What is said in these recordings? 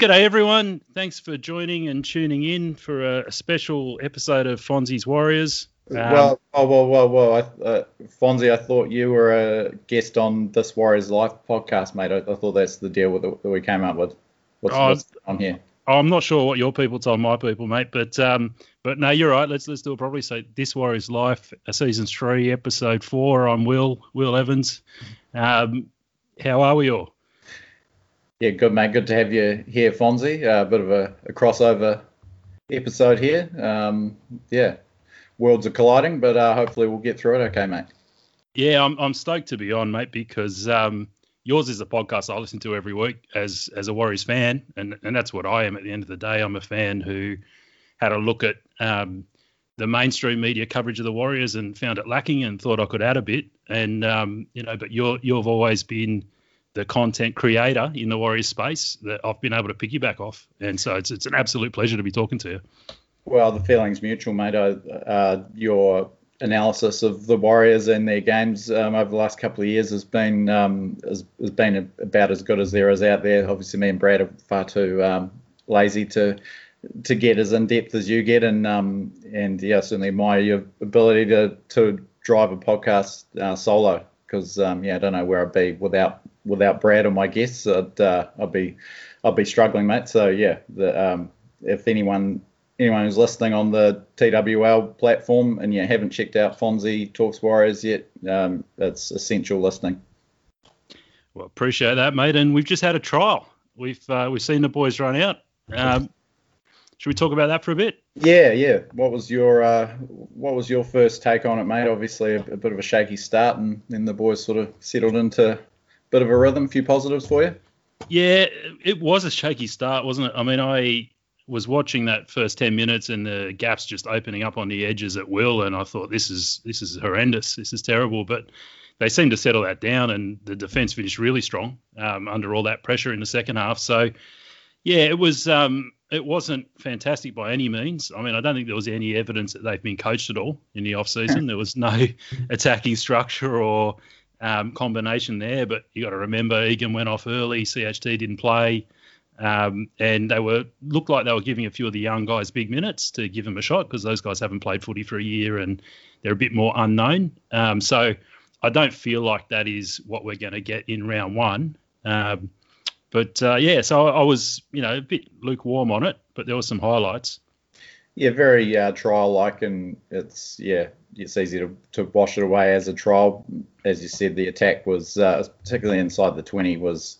G'day everyone. Thanks for joining and tuning in for a, special episode of Fonzie's Warriors. Um, well, oh, well, well, well, I, uh, Fonzie, I thought you were a guest on this Warriors Life podcast, mate. I, I thought that's the deal with that we came up with. What's, oh, what's on here? I'm not sure what your people told my people, mate, but um, but no, you're right. Let's let's do it properly. So this Warriors Life, season three, episode four. I'm Will Will Evans. Um, how are we all? Yeah, good mate. Good to have you here, Fonzie. A uh, bit of a, a, crossover episode here. Um, yeah, worlds are colliding, but uh, hopefully we'll get through it. Okay, mate. Yeah, I'm I'm stoked to be on, mate, because um, yours is a podcast I listen to every week as as a Warriors fan, and and that's what I am at the end of the day. I'm a fan who had a look at um, the mainstream media coverage of the Warriors and found it lacking, and thought I could add a bit. And um, you know, but you're you've always been the content creator in the Warriors space that I've been able to piggyback off, and so it's it's an absolute pleasure to be talking to you. Well, the feeling's mutual, mate. Uh, your analysis of the Warriors and their games um, over the last couple of years has been um, has, has, been about as good as there is out there. Obviously, me and Brad are far too um, lazy to to get as in depth as you get, and um, and yeah, certainly admire your ability to to drive a podcast uh, solo because um, yeah, I don't know where I'd be without without Brad or my guests. I'd uh, I'd be I'd be struggling, mate. So yeah, the, um, if anyone anyone who's listening on the TWL platform and you haven't checked out Fonzie Talks Warriors yet, um, it's essential listening. Well, appreciate that, mate. And we've just had a trial. We've uh, we've seen the boys run out. Um, should we talk about that for a bit? Yeah, yeah. What was your uh, what was your first take on it, mate? Obviously, a, a, bit of a shaky start, and then the boys sort of settled into bit of a rhythm. A few positives for you. Yeah, it was a shaky start, wasn't it? I mean, I was watching that first 10 minutes and the gaps just opening up on the edges at will and I thought this is this is horrendous this is terrible but they seemed to settle that down and the defense finished really strong um, under all that pressure in the second half so yeah it was um, it wasn't fantastic by any means I mean I don't think there was any evidence that they've been coached at all in the off season there was no attacking structure or um, combination there but you got to remember Egan went off early CHT didn't play um, and they were looked like they were giving a few of the young guys big minutes to give them a shot because those guys haven't played footy for a year and they're a bit more unknown. Um, so I don't feel like that is what we're going to get in round one. Um, but uh, yeah, so I, I, was you know a bit lukewarm on it, but there were some highlights. Yeah, very uh, trial like, and it's yeah, it's easy to, to wash it away as a trial. As you said, the attack was uh, particularly inside the twenty was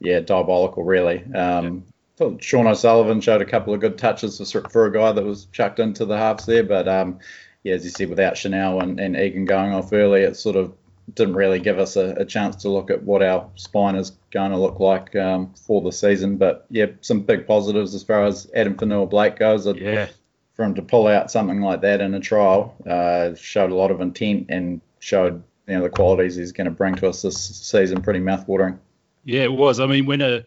yeah, diabolical, really. Um, yeah. Sean O'Sullivan showed a couple of good touches for, for a guy that was chucked into the halves there, but um, yeah, as you said, without Chanel and, and Egan going off early, it sort of didn't really give us a, a chance to look at what our spine is going to look like um, for the season. But yeah, some big positives as far as Addin Fonua-Blake goes. Yeah. For him to pull out something like that in a trial uh, showed a lot of intent and showed you know the qualities he's going to bring to us this season. Pretty mouthwatering. Yeah, it was. I mean, when a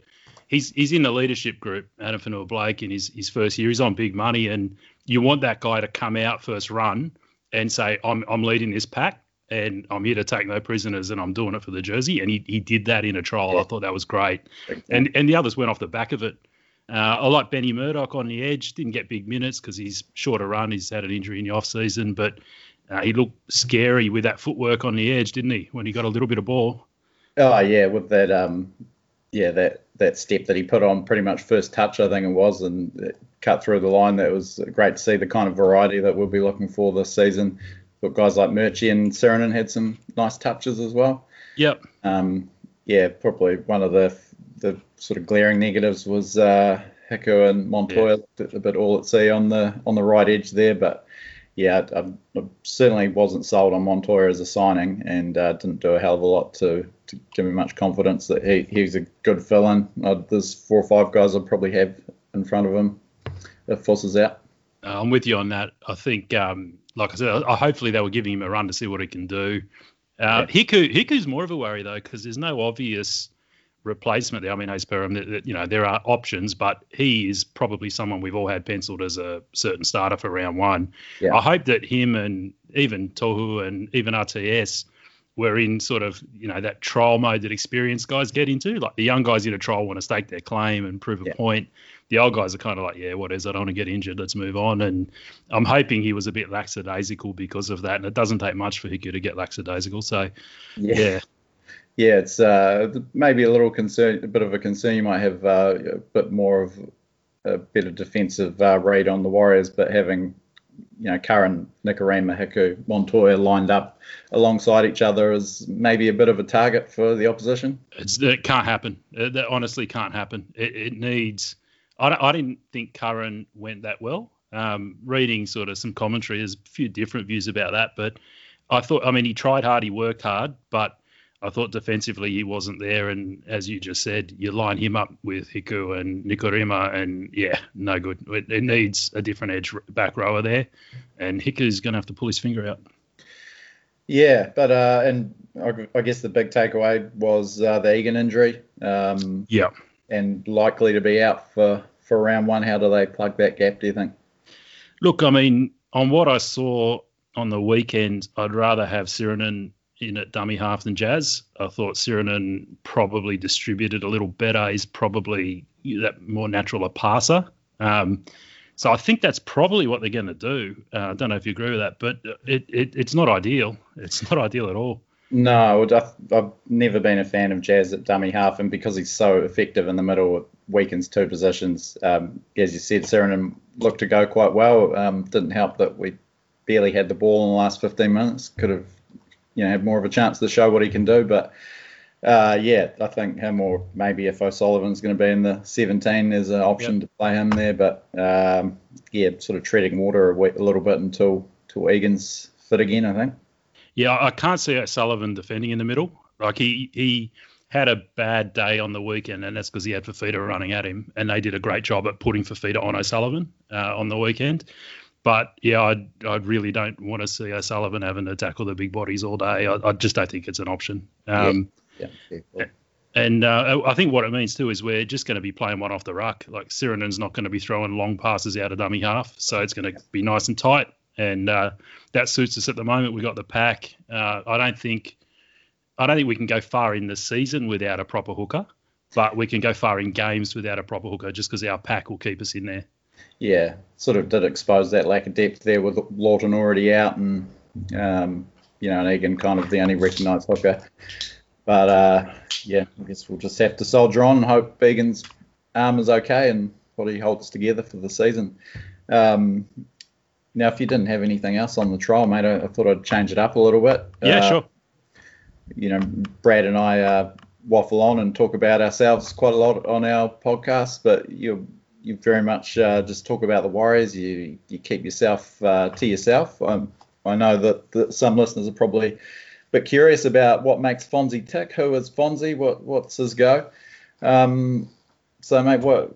he's he's in the leadership group, Addin Fonua-Blake, in his his first year, he's on big money, and you want that guy to come out first run and say, "I'm I'm leading this pack." And I'm here to take no prisoners, and I'm doing it for the jersey. And he, he did that in a trial. Yeah. I thought that was great. And and the others went off the back of it. Uh, I like Benny Murdoch on the edge. Didn't get big minutes because he's short a run. He's had an injury in the off season, but uh, he looked scary with that footwork on the edge, didn't he? When he got a little bit of ball. Oh yeah, with that um, yeah that that step that he put on pretty much first touch I think it was and cut through the line. That was great to see the kind of variety that we'll be looking for this season. But guys like Murchie and Sironen had some nice touches as well. Yep. Um, yeah, probably one of the the sort of glaring negatives was uh, Hiku and Montoya yeah. a bit all at sea on the on the right edge there, but yeah, I, I, certainly wasn't sold on Montoya as a signing, and uh, didn't do a hell of a lot to, to give me much confidence that he, he's a good fill-in. Uh, there's four or five guys I'd probably have in front of him if Foss is out. Uh, I'm with you on that. I think, um, like I said, I, hopefully they were giving him a run to see what he can do. Uh, yeah. Hiku, Hiku's more of a worry though because there's no obvious replacement there. I mean, Ace Perham, you know, there are options, but he is probably someone we've all had penciled as a certain starter for round one. Yeah. I hope that him and even Tohu and even RTS were in sort of you know that trial mode that experienced guys get into. Like the young guys in a trial want to stake their claim and prove a Yeah. point. The old guys are kind of like, yeah, what is? I don't want to get injured. Let's move on. And I'm hoping he was a bit lackadaisical because of that. And it doesn't take much for Hiku to get lackadaisical. So Yeah. yeah, Yeah, it's uh, maybe a little concern, a bit of a concern. You might have uh, a bit more of a better defensive uh, read on the Warriors, but having you know Curran, Nikorima, Hiku, Montoya lined up alongside each other is maybe a bit of a target for the opposition. It's, it can't happen. It, that honestly can't happen. It, it needs. I, I didn't think Curran went that well. Um, reading sort of some commentary, there's a few different views about that, but I thought, I mean, he tried hard, he worked hard, but I thought defensively he wasn't there. And as you just said, you line him up with Hiku and Nikorima, and yeah, no good. It, it needs a different edge back rower there, and Hiku's going to have to pull his finger out. Yeah, but uh, and I, I guess the big takeaway was uh, the Egan injury, um, Yeah. and likely to be out for for round one. How do they plug that gap? Do you think? Look, I mean, on what I saw on the weekend, I'd rather have Sironen in at dummy half than Jazz. I thought Sironen probably distributed a little better. He's probably that more natural a passer. Um, so I think that's probably what they're going to do. Uh, I don't know if you agree with that, but it, it it's not ideal. It's not ideal at all. No, I've, never been a fan of Jazz at dummy half, and because he's so effective in the middle, it weakens two positions. Um, as you said, Sironen looked to go quite well. Um, didn't help that we barely had the ball in the last 15 minutes. Could have, you know, have more of a chance to show what he can do. But uh, yeah, I think him or maybe if O'Sullivan's going to be in the 17, there's an option to play him there. But um, yeah, sort of treading water a, a little bit until until Egan's fit again. I think. Yeah, I I can't see O'Sullivan defending in the middle. Like he he had a bad day on the weekend, and that's because he had Fifita running at him, and they did a great job at putting Fifita on O'Sullivan uh, on the weekend. But yeah, I I really don't want to see O'Sullivan having to tackle the big bodies all day. I, I just don't think it's an option. Um, Yeah. yeah. And uh, I think what it means too is we're just going to be playing one off the ruck. Like Sironen's not going to be throwing long passes out of dummy half, so it's going to be nice and tight, and uh, that suits us at the moment. We got the pack. Uh, I don't think, I don't think we can go far in the season without a proper hooker, but we can go far in games without a proper hooker just because our pack will keep us in there. Yeah, sort of did expose that lack of depth there with Lawton already out and, um, you know, and Egan kind of the only recognised hooker. But uh, yeah, I guess we'll just have to soldier on and hope Egan's arm is okay and what he holds together for the season. Um, now, if you didn't have anything else on the trial, mate, I, I thought I'd change it up a little bit. Yeah, Uh, sure. you know, Brad and I uh, waffle on and talk about ourselves quite a lot on our podcast, but you you very much uh, just talk about the Warriors. You you keep yourself uh, to yourself. Um, I know that, that some listeners are probably a bit curious about what makes Fonzie tick. Who is Fonzie? What what's his go? Um, so, mate, what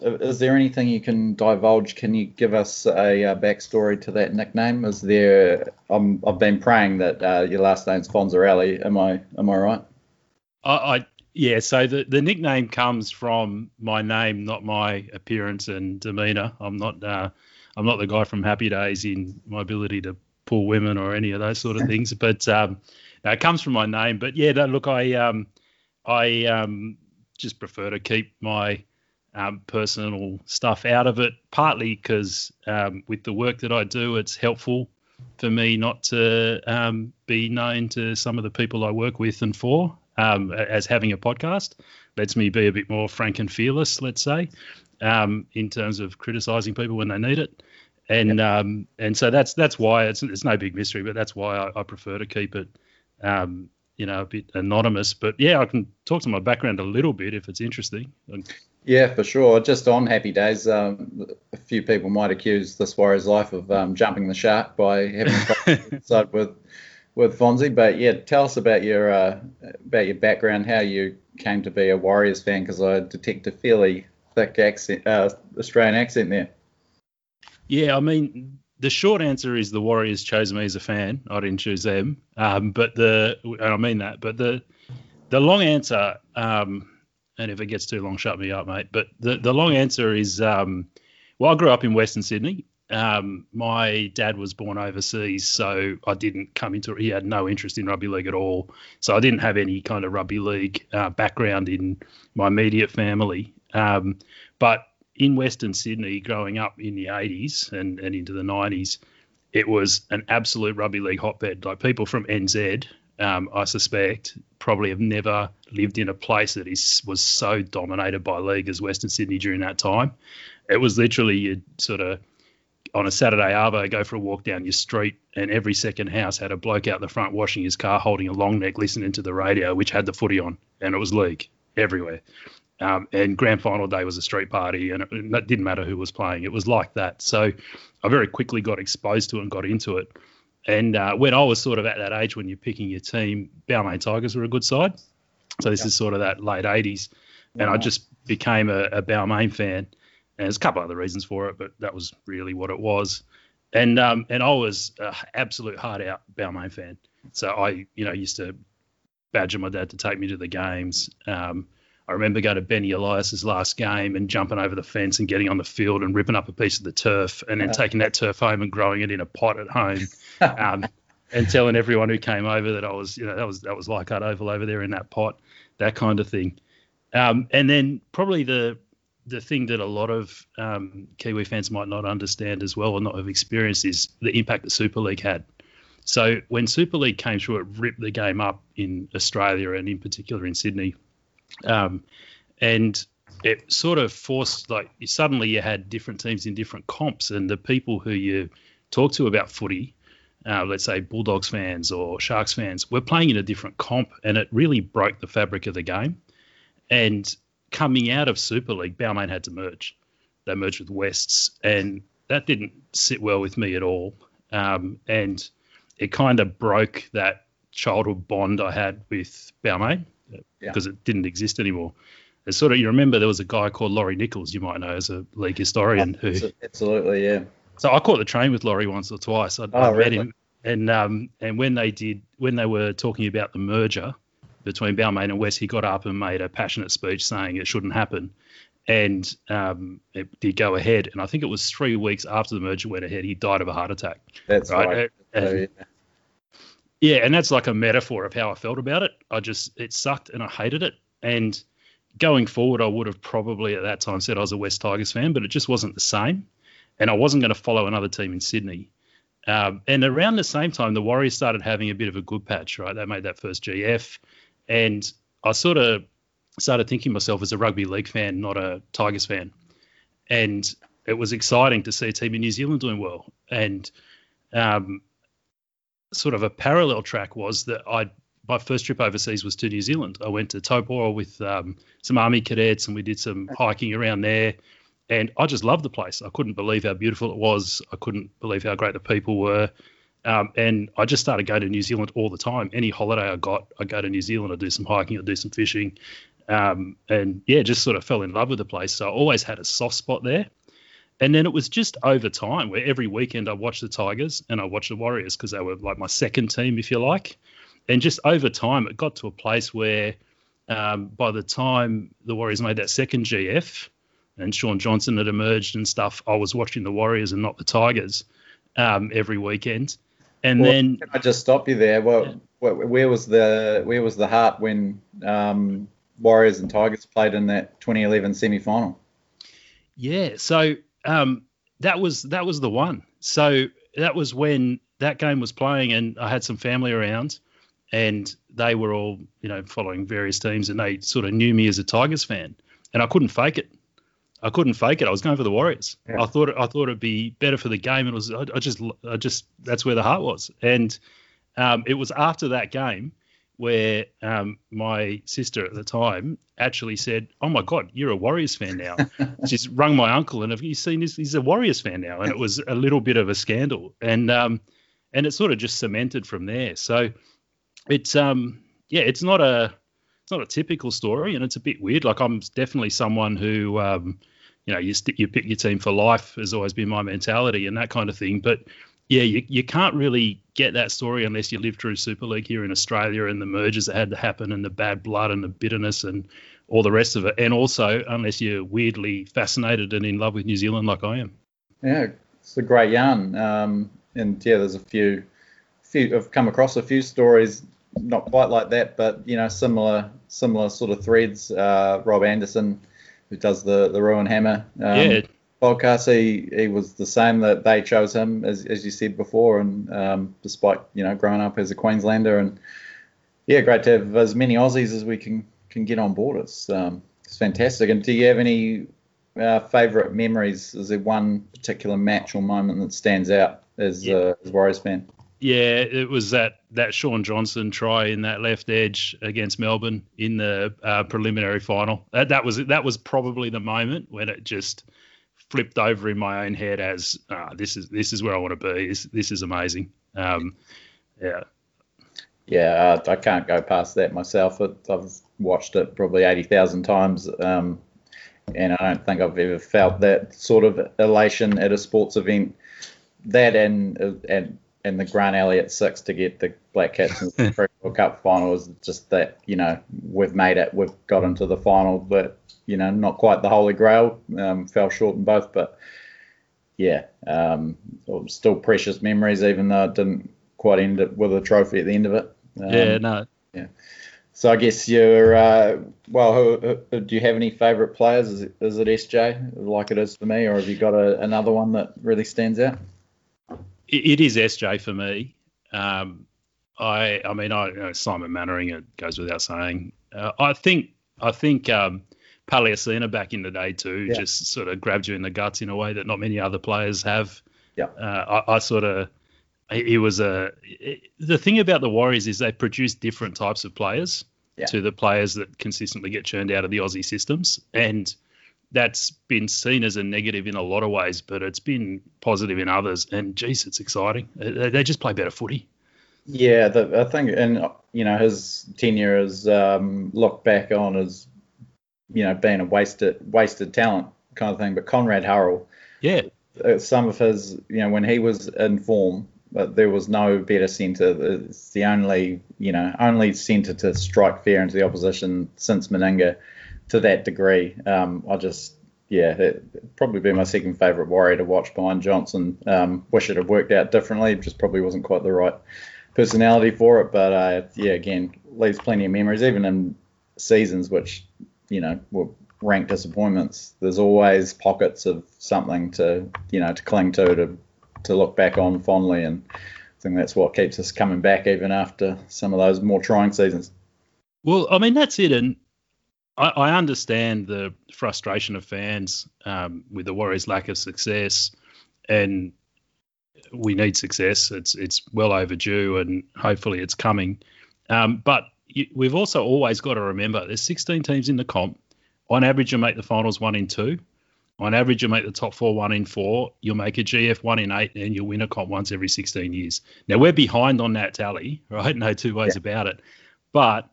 is there anything you can divulge? Can you give us a uh, backstory to that nickname? Is there? I'm, I've been praying that uh, your last name's Fonzarelli. Am I? Am I right? I, I yeah. So the, the nickname comes from my name, not my appearance and demeanour. I'm not uh, I'm not the guy from Happy Days in my ability to pull women or any of those sort of things. But um, no, it comes from my name. But yeah, no, look, I um, I um, just prefer to keep my um, personal stuff out of it. Partly because um, with the work that I do, it's helpful for me not to um, be known to some of the people I work with and for um, as having a podcast. Lets me be a bit more frank and fearless, let's say, um, in terms of criticizing people when they need it. And um, and so that's that's why it's it's no big mystery, but that's why I, I prefer to keep it, um, you know, a bit anonymous. But yeah, I can talk to my background a little bit if it's interesting. Yeah, for sure. Just on Happy Days, um, a few people might accuse this Warriors life of um, jumping the shark by having a episode with with Fonzie. But yeah, tell us about your uh, about your background, how you came to be a Warriors fan, because I detect a fairly thick accent, uh, Australian accent there. Yeah, I mean, the short answer is the Warriors chose me as a fan. I didn't choose them. Um, but the I mean that. But the the long answer, um, and if it gets too long, shut me up, mate. But the the long answer is, um, well, I grew up in Western Sydney, um, my dad was born overseas, so I didn't come into. He had no interest in rugby league at all, so I didn't have any kind of rugby league uh, background in my immediate family. Um, but in Western Sydney, growing up in the 80s and, and into the 90s, it was an absolute rugby league hotbed. Like people from NZ, um, I suspect, probably have never lived in a place that is was so dominated by league as Western Sydney during that time. It was literally you sort of on a Saturday arvo, go for a walk down your street, and every second house had a bloke out the front washing his car, holding a long neck, listening to the radio, which had the footy on, and it was league everywhere. Um, and grand final day was a street party, and it, it, didn't matter who was playing. It was like that. So I very quickly got exposed to it and got into it. And uh, when I was sort of at that age when you're picking your team, Balmain Tigers were a good side. So this yeah. is sort of that late 80s. And I just became a, a Balmain fan. And there's a couple other reasons for it, but that was really what it was. And um, and I was an absolute hard out Balmain fan. So I, you know, used to badger my dad to take me to the games. Um, I remember going to Benny Elias's last game and jumping over the fence and getting on the field and ripping up a piece of the turf and then taking that turf home and growing it in a pot at home. Um, and telling everyone who came over that I was, you know, that was that was Leichhardt Oval over there in that pot, that kind of thing. Um, and then probably the the thing that a lot of um, Kiwi fans might not understand as well or not have experienced is the impact that Super League had. So when Super League came through, it ripped the game up in Australia and in particular in Sydney, um, and it sort of forced like suddenly you had different teams in different comps, and the people who you talk to about footy, uh, let's say Bulldogs fans or Sharks fans, were playing in a different comp, and it really broke the fabric of the game. And coming out of Super League, Balmain had to merge. They merged with Wests, and that didn't sit well with me at all. Um, and it kind of broke that childhood bond I had with Balmain because yeah. it didn't exist anymore. It's sort of you remember there was a guy called Laurie Nichols, you might know as a league historian who absolutely yeah. So I caught the train with Laurie once or twice. I, oh, I met really? him, and um, and when they did when they were talking about the merger, between Balmain and West, he got up and made a passionate speech saying it shouldn't happen. And um, it did go ahead. And I think it was three weeks after the merger went ahead, he died of a heart attack. That's right. right. So, yeah. yeah, and that's like a metaphor of how I felt about it. I just, it sucked and I hated it. And going forward, I would have probably at that time said I was a West Tigers fan, but it just wasn't the same. And I wasn't going to follow another team in Sydney. Um, and around the same time, the Warriors started having a bit of a good patch, right? They made that first GF. And I sort of started thinking myself as a rugby league fan, not a Tigers fan. And it was exciting to see a team in New Zealand doing well. And um, sort of a parallel track was that I my first trip overseas was to New Zealand. I went to Taupo with um, some army cadets and we did some hiking around there. And I just loved the place. I couldn't believe how beautiful it was. I couldn't believe how great the people were. Um, and I just started going to New Zealand all the time. Any holiday I got, I go to New Zealand. I do some hiking, I do some fishing, um, and yeah, just sort of fell in love with the place. So I always had a soft spot there. And then it was just over time where every weekend I watched the Tigers and I watched the Warriors because they were like my second team, if you like. And just over time, it got to a place where um, by the time the Warriors made that second GF and Shaun Johnson had emerged and stuff, I was watching the Warriors and not the Tigers um, every weekend. And well, then can I just stop you there? Well, yeah. where, where, was the where was the heart when um, Warriors and Tigers played in that 2011 semi final? Yeah, so um, that was that was the one. So that was when that game was playing, and I had some family around, and they were all you know following various teams, and they sort of knew me as a Tigers fan, and I couldn't fake it. I couldn't fake it. I was going for the Warriors. Yeah. I thought I thought it'd be better for the game. It was I, I just I just that's where the heart was. And um, it was after that game where um, my sister at the time actually said, "Oh my God, you're a Warriors fan now." She's rung my uncle and have you seen this? He's a Warriors fan now, and it was a little bit of a scandal, and um, and it sort of just cemented from there. So it's um yeah, it's not a it's not a typical story, and it's a bit weird. Like I'm definitely someone who um, you know, you stick, you pick your team for life has always been my mentality and that kind of thing. But yeah, you, you can't really get that story unless you live through Super League here in Australia and the mergers that had to happen and the bad blood and the bitterness and all the rest of it. And also unless you're weirdly fascinated and in love with New Zealand like I am. Yeah, it's a great yarn. Um, and yeah, there's a few, few. I've come across a few stories, not quite like that, but you know, similar, similar sort of threads. Uh, Rob Anderson, who does the the Ruin Hammer. Um, yeah. Podcast. He he was the same that they chose him as as you said before, and um, despite you know growing up as a Queenslander, and yeah, great to have as many Aussies as we can can get on board. It's um, it's fantastic. And do you have any uh, favourite memories? Is there one particular match or moment that stands out as yeah. uh, as Warriors fan? Yeah, it was that that Shaun Johnson try in that left edge against Melbourne in the uh, preliminary final. That that was that was probably the moment when it just flipped over in my own head as uh, this is this is where I want to be. This this is amazing. Um, yeah. Yeah, uh, I can't go past that myself. I've watched it probably eighty thousand times, um, and I don't think I've ever felt that sort of elation at a sports event. That and and and the Grant Elliott six to get the Black Caps in the World Cup final was just that you know we've made it, we've got into the final, but you know, not quite the holy grail. Um, fell short in both, but yeah, um, still precious memories, even though it didn't quite end it with a trophy at the end of it. Um, yeah, no. Yeah. So I guess you're uh, well. Who, who, do you have any favourite players? Is it, is it SJ like it is for me, or have you got a, another one that really stands out? It, it is SJ for me. Um, I I mean I you know, Simon Mannering it goes without saying. Uh, I think I think um, Paliacina back in the day too, yeah. just sort of grabbed you in the guts in a way that not many other players have. Yeah. Uh, I, I, sort of, he was a. The thing about the Warriors is they produce different types of players yeah. to the players that consistently get churned out of the Aussie systems, and that's been seen as a negative in a lot of ways, but it's been positive in others. And geez, it's exciting. They just play better footy. Yeah, the, I think, and you know, his tenure is um, looked back on as you know, being a wasted wasted talent kind of thing. But Konrad Hurrell, yeah, uh, some of his, you know, when he was in form, but there was no better centre. It's the only, you know, only centre to strike fear into the opposition since Meninga to that degree. Um, I just, yeah, probably be my second favourite Warrior to watch behind Johnson. Um, wish it had worked out differently. Just probably wasn't quite the right personality for it. But uh, yeah, again, leaves plenty of memories, even in seasons which you know were rank disappointments. There's always pockets of something to you know to cling to to to look back on fondly, and I think that's what keeps us coming back even after some of those more trying seasons. Well, I mean that's it, and I, I understand the frustration of fans um, with the Warriors' lack of success, and we need success. It's it's well overdue, and hopefully it's coming. Um, but we've also always got to remember there's 16 teams in the comp. On average, you make the finals one in two. On average, you make the top four one in four. You'll make a GF one in eight, and you'll win a comp once every 16 years. Now we're behind on that tally, right? No two ways yeah. about it. But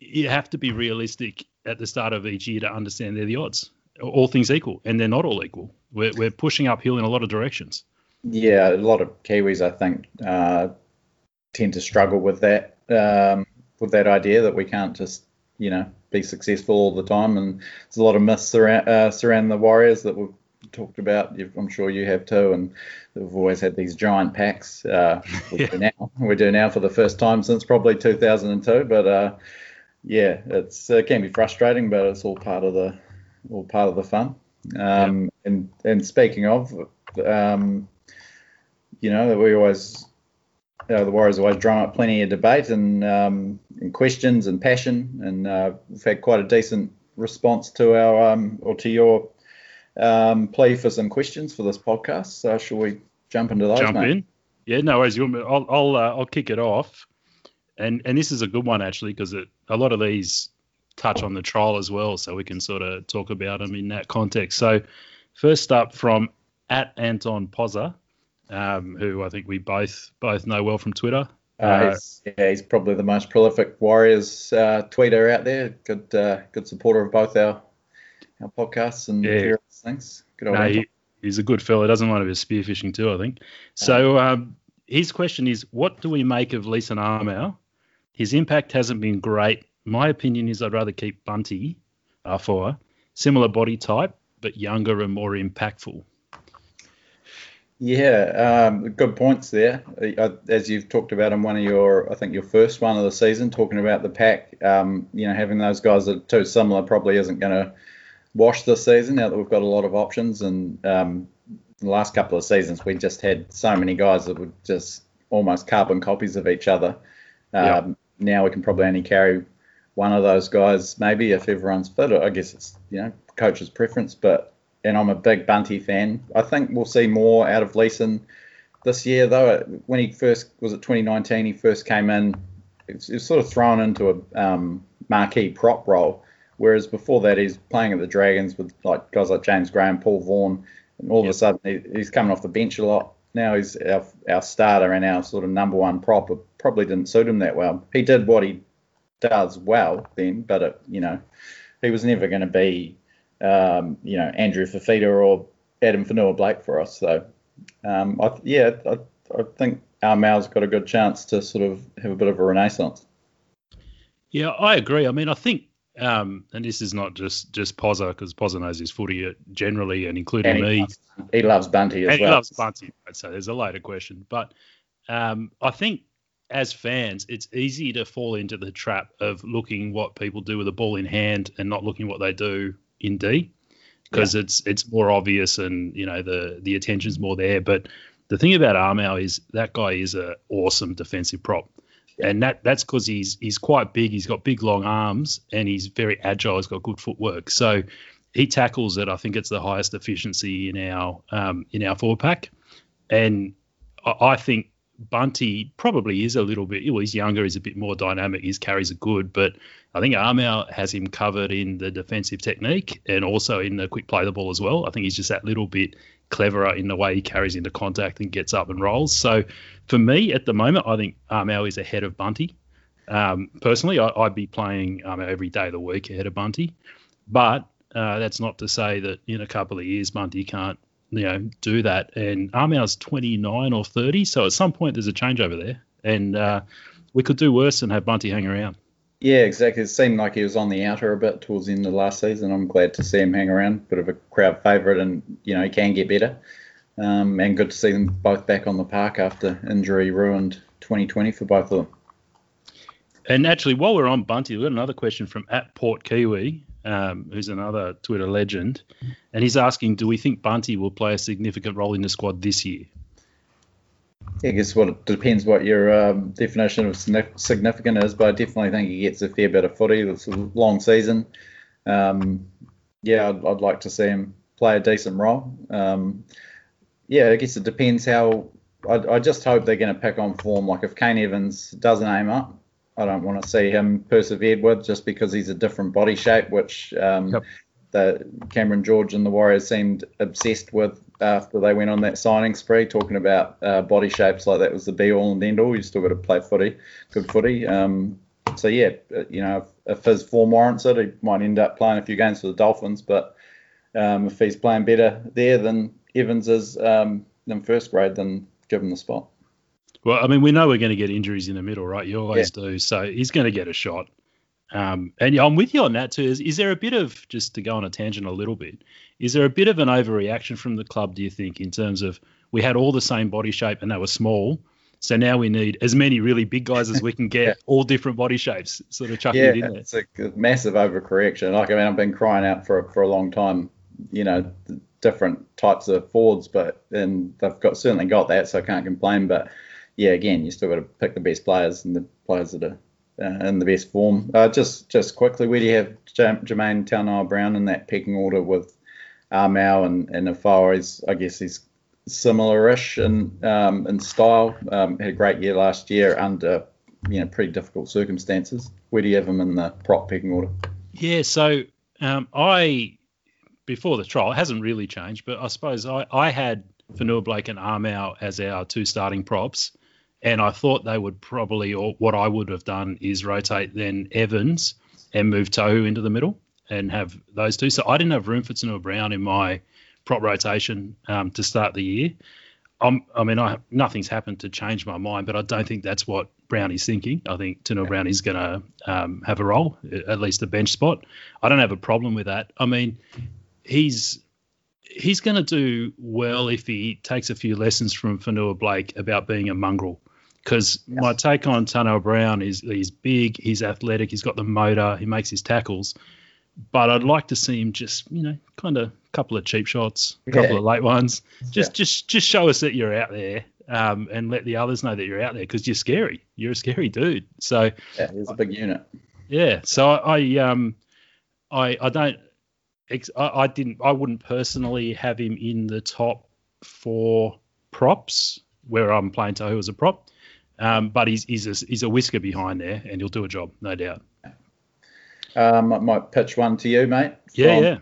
you have to be realistic at the start of each year to understand they're the odds. All things equal, and they're not all equal. We're, we're pushing uphill in a lot of directions. Yeah, a lot of Kiwis, I think, uh, tend to struggle with that. Um, with that idea that we can't just you know be successful all the time. And there's a lot of myths surround, uh, surround the Warriors that we've talked about. I'm sure you have too. And we've always had these giant packs. Uh, we, yeah. do now. we do now for the first time since probably 2002. But uh, yeah, it's it can be frustrating, but it's all part of the all part of the fun. Um, yeah. And and speaking of, um, you know, we always uh, the Warriors always drum up plenty of debate and, um, and questions and passion, and uh, we've had quite a decent response to our um, or to your um, plea for some questions for this podcast. So, shall we jump into those? Jump mate? in. Yeah, no worries. I'll I'll, uh, I'll kick it off, and and this is a good one actually because a lot of these touch on the trial as well, so we can sort of talk about them in that context. So, first up from at Anton Pozza um, who I think we both both know well from Twitter. Uh, uh, he's, yeah, he's probably the most prolific Warriors uh, tweeter out there. Good, uh, good supporter of both our our podcasts and yeah. things. Good old no, he, he's a good fellow. Doesn't mind a bit of spearfishing too, I think. So um, his question is, what do we make of Lisa Armour? His impact hasn't been great. My opinion is I'd rather keep Bunty uh, for similar body type, but younger and more impactful. Yeah, um, good points there. Uh, as you've talked about in one of your, I think your first one of the season, talking about the pack. Um, you know, having those guys that are too similar probably isn't going to wash this season. Now that we've got a lot of options, and um, the last couple of seasons we just had so many guys that were just almost carbon copies of each other. Um, Now we can probably only carry one of those guys, maybe if everyone's fit. I guess it's you know coach's preference, but and I'm a big Bunty fan. I think we'll see more out of Leeson this year, though. When he first was it 2019, he first came in, it was, sort of thrown into a um, marquee prop role, whereas before that he's playing at the Dragons with like guys like James Graham, Paul Vaughan, and all yep. of a sudden he, he's coming off the bench a lot. Now he's our, our starter and our sort of number one prop. Probably didn't suit him that well. He did what he does well then, but it, you know he was never going to be um, you know, Andrew Fifita or Addin Fonua-Blake for us. So, um, I, yeah, I, I think our Mal's got a good chance to sort of have a bit of a renaissance. Yeah, I agree. I mean, I think, um, and this is not just just Pozza because Pozza knows his footy generally, and including and he me. Loves, he loves Bunty as and well. He loves Bunty, so there's a later question. But um, I think as fans, it's easy to fall into the trap of looking what people do with a ball in hand and not looking what they do in D because yeah. it's it's more obvious and you know the the attention's more there. But the thing about Armour is that guy is an awesome defensive prop. Yeah. And that that's because he's he's quite big. He's got big long arms and he's very agile. He's got good footwork. So he tackles it. I think it's the highest efficiency in our um, in our forward pack. And I, I think Bunty probably is a little bit. Well, he's younger. He's a bit more dynamic. His carries are good, but I think Armour has him covered in the defensive technique and also in the quick play the ball as well. I think he's just that little bit cleverer in the way he carries into contact and gets up and rolls. So for me at the moment, I think Armour is ahead of Bunty. Um, personally, I, would be playing every day of the week ahead of Bunty. But uh, that's not to say that in a couple of years Bunty can't you know do that. And Armour's 29 or 30, so at some point there's a change over there, and uh, we could do worse than have Bunty hang around. Yeah, exactly. It seemed like he was on the outer a bit towards the end of last season. I'm glad to see him hang around. Bit of a crowd favourite, and you know he can get better. Um, and good to see them both back on the park after injury ruined 2020 for both of them. And actually, while we're on Bunty, we've got another question from at Port Kiwi, um, who's another Twitter legend, and he's asking, do we think Bunty will play a significant role in the squad this year? I guess what it depends what your um, definition of significant is, but I definitely think he gets a fair bit of footy. It's a long season. Um, yeah, I'd, I'd, like to see him play a decent role. Um, yeah, I guess it depends how. I, I just hope they're going to pick on form. Like if Kane Evans doesn't aim up, I don't want to see him persevered with just because he's a different body shape, which um, yep. the Cameron George and the Warriors seemed obsessed with after they went on that signing spree, talking about uh, body shapes like that was the be all and end all. You still got to play footy, good footy. Um, so yeah, you know, if, if, his form warrants it, he might end up playing a few games for the Dolphins. But um, if he's playing better there than Evans is um, in first grade, then give him the spot. Well, I mean, we know we're going to get injuries in the middle, right? You always yeah. do. So he's going to get a shot. Um, and yeah, I'm with you on that too. Is, is there a bit of just to go on a tangent a little bit? Is there a bit of an overreaction from the club? Do you think in terms of we had all the same body shape and they were small, so now we need as many really big guys as we can get, yeah. all different body shapes, sort of chucking yeah, it in there. It's a massive overcorrection. Like I mean, I've been crying out for for a long time. You know, different types of Fords, but and they've got certainly got that, so I can't complain. But yeah, again, you still got to pick the best players and the players that are uh, in the best form. Uh, just just quickly, where do you have J- Jamayne Taunoa-Brown in that pecking order with Armau and and? Is I guess he's similar-ish in um, in style. Um, had a great year last year under you know pretty difficult circumstances. Where do you have him in the prop pecking order? Yeah, so um, I before the trial it hasn't really changed, but I suppose I, I had Fonua-Blake and Armau as our two starting props and I thought they would probably, or what I would have done is rotate then Evans and move Tohu into the middle and have those two. So I didn't have room for Taunoa-Brown in my prop rotation um, to start the year. I'm, i mean, I, nothing's happened to change my mind, but I don't think that's what Brown is thinking. I think Taunoa-Brown is going to um, have a role, at least a bench spot. I don't have a problem with that. I mean, he's he's going to do well if he takes a few lessons from Fonua Blake about being a mongrel. Because yes. my take on Tano Brown is he's big, he's athletic, he's got the motor, he makes his tackles. But I'd like to see him just, you know, kind of a couple of cheap shots, a couple yeah. of late ones. Just, yeah. just, just show us that you're out there, um, and let the others know that you're out there because you're scary. You're a scary dude. So yeah, he's a big unit. Yeah. So I, I um, I, I don't I, I didn't. I wouldn't personally have him in the top four props where I'm playing Tohu as a prop. Um, but he's he's a, he's a whisker behind there, and he'll do a job, no doubt. Um, I might pitch one to you, mate. Yeah, yeah.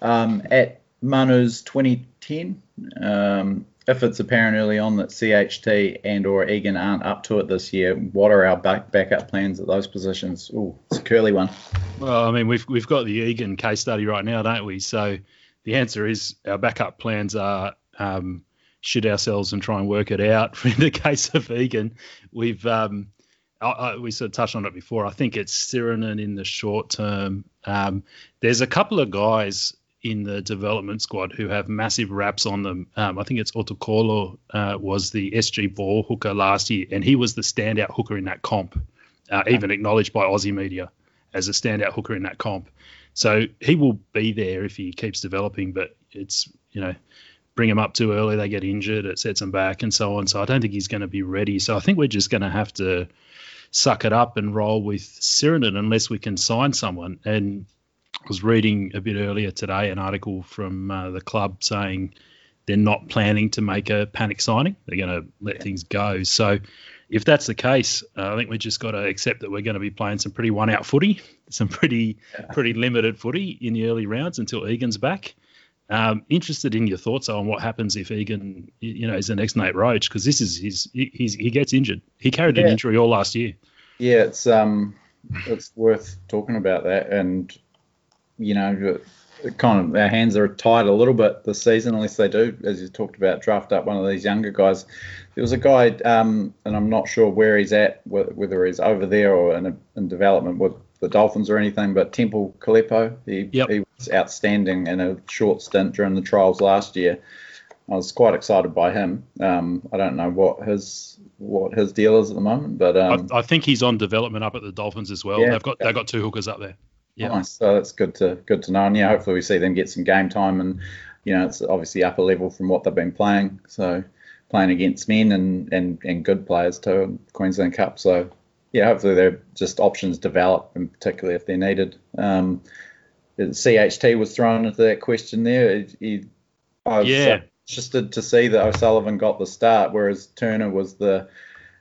Um, at Manu's 2010, um, if it's apparent early on that CHT and or Egan aren't up to it this year, what are our back, backup plans at those positions? Oh, it's a curly one. Well, I mean, we've we've got the Egan case study right now, don't we? So the answer is our backup plans are um, shit ourselves and try and work it out. In the case of Egan, we've um, I, I, we sort of touched on it before. I think it's Sironen in the short term. Um, there's a couple of guys in the development squad who have massive raps on them. Um, I think it's Otokolo uh, was the SG ball hooker last year, and he was the standout hooker in that comp, uh, even acknowledged by Aussie media as a standout hooker in that comp. So he will be there if he keeps developing, but it's you know bring him up too early, they get injured, it sets them back, and so on. So I don't think he's going to be ready. So I think we're just going to have to suck it up and roll with Sironen unless we can sign someone. And I was reading a bit earlier today an article from uh, the club saying they're not planning to make a panic signing. They're going to let yeah. things go. So if that's the case, uh, I think we just got to accept that we're going to be playing some pretty one-out footy, some pretty yeah. pretty limited footy in the early rounds until Egan's back. Um, interested in your thoughts on what happens if Egan, you know, is the next Nate Roache because this is his he's, he gets injured. He carried yeah. an injury all last year. Yeah, it's um, it's worth talking about that, and you know, kind of our hands are tied a little bit this season, unless they do, as you talked about, draft up one of these younger guys. There was a guy, um, and I'm not sure where he's at, whether he's over there or in, a, in development with the Dolphins or anything, but Temple Kalepo, he, yep. he was outstanding in a short stint during the trials last year. I was quite excited by him. Um, I don't know what his what his deal is at the moment, but um, I, I, think he's on development up at the Dolphins as well. Yeah, they've got they've got two hookers up there. Yeah. Nice. So that's good to good to know. And yeah, hopefully we see them get some game time and you know, it's obviously upper level from what they've been playing. So playing against men and, and, and good players too, Queensland Cup. So yeah, hopefully they're just options develop, and particularly if they're needed. Um, CHT was thrown into that question there. He, I was yeah. interested to see that O'Sullivan got the start, whereas Turner was the,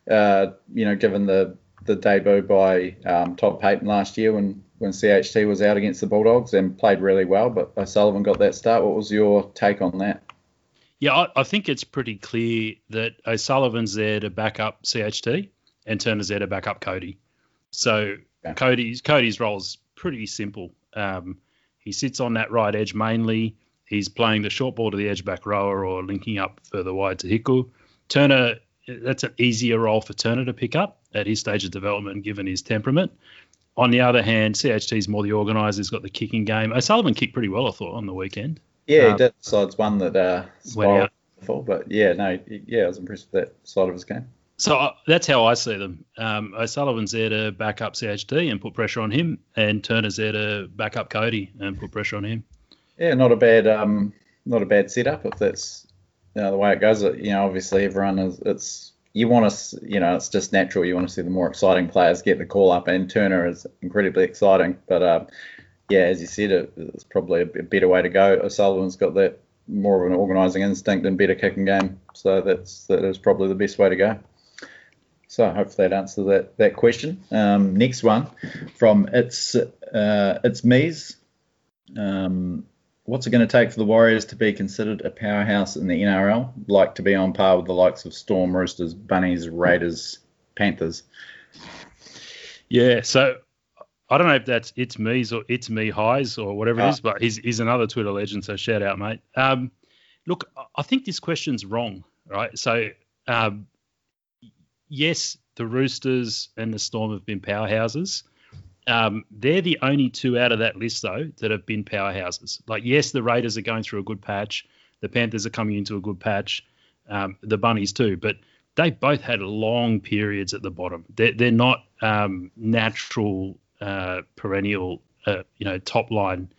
uh, you know, given the the debut by um, Todd Payten last year when when CHT was out against the Bulldogs and played really well, but O'Sullivan got that start. What was your take on that? Yeah, I, I think it's pretty clear that O'Sullivan's there to back up CHT and Turner's there to back up Kodi. So okay. Kodi's Kodi's role is pretty simple. Um, he sits on that right edge mainly. He's playing the short ball to the edge back rower or linking up further wide to Hiku. Turner, that's an easier role for Turner to pick up at his stage of development, given his temperament. On the other hand, CHT is more the organiser. He's got the kicking game. O'Sullivan kicked pretty well, I thought, on the weekend. Yeah, um, he did. So it's one that uh, went out. For, but yeah, no, yeah, I was impressed with that side of his game. So uh, that's how I see them. Um, O'Sullivan's there to back up CHT and put pressure on him, and Turner's there to back up Kodi and put pressure on him. Yeah, not a bad, um, not a bad setup if that's you know, the way it goes. You know, obviously everyone is. It's you want to, you know, it's just natural. You want to see the more exciting players get the call up, and Turner is incredibly exciting. But uh, yeah, as you said, it, it's probably a better way to go. O'Sullivan's got that more of an organising instinct and better kicking game, so that's that is probably the best way to go. So hopefully that answers that that question. Um, next one from it's uh, it's Mies. Um, what's it going to take for the Warriors to be considered a powerhouse in the NRL, like to be on par with the likes of Storm, Roosters, Bunnies, Raiders, Panthers? Yeah, so I don't know if that's it's me's or it's me highs or whatever it is, ah. but he's he's another Twitter legend, so shout out, mate. Um, look, I think this question's wrong, right? So, um, yes, the Roosters and the Storm have been powerhouses, Um, they're the only two out of that list, though, that have been powerhouses. Like, yes, the Raiders are going through a good patch. The Panthers are coming into a good patch. Um, the Bunnies too, but they both had long periods at the bottom. They're, they're not um, natural, uh, perennial, uh, you know, top line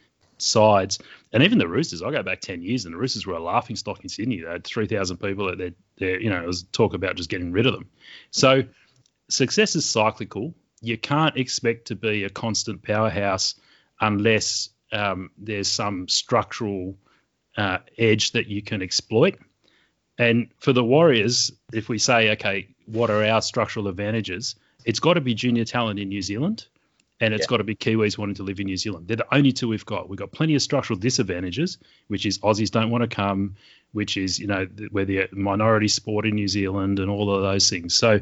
sides. And even the Roosters, I go back 10 years and the Roosters were a laughing stock in Sydney. They had 3,000 people at their, their, you know, it was talk about just getting rid of them. So success is cyclical. You can't expect to be a constant powerhouse unless um, there's some structural uh, edge that you can exploit. And for the Warriors, if we say, okay, what are our structural advantages? It's got to be junior talent in New Zealand, and it's yeah. got to be Kiwis wanting to live in New Zealand. They're the only two we've got. We've got plenty of structural disadvantages, which is Aussies don't want to come, which is you know we're the minority sport in New Zealand, and all of those things. So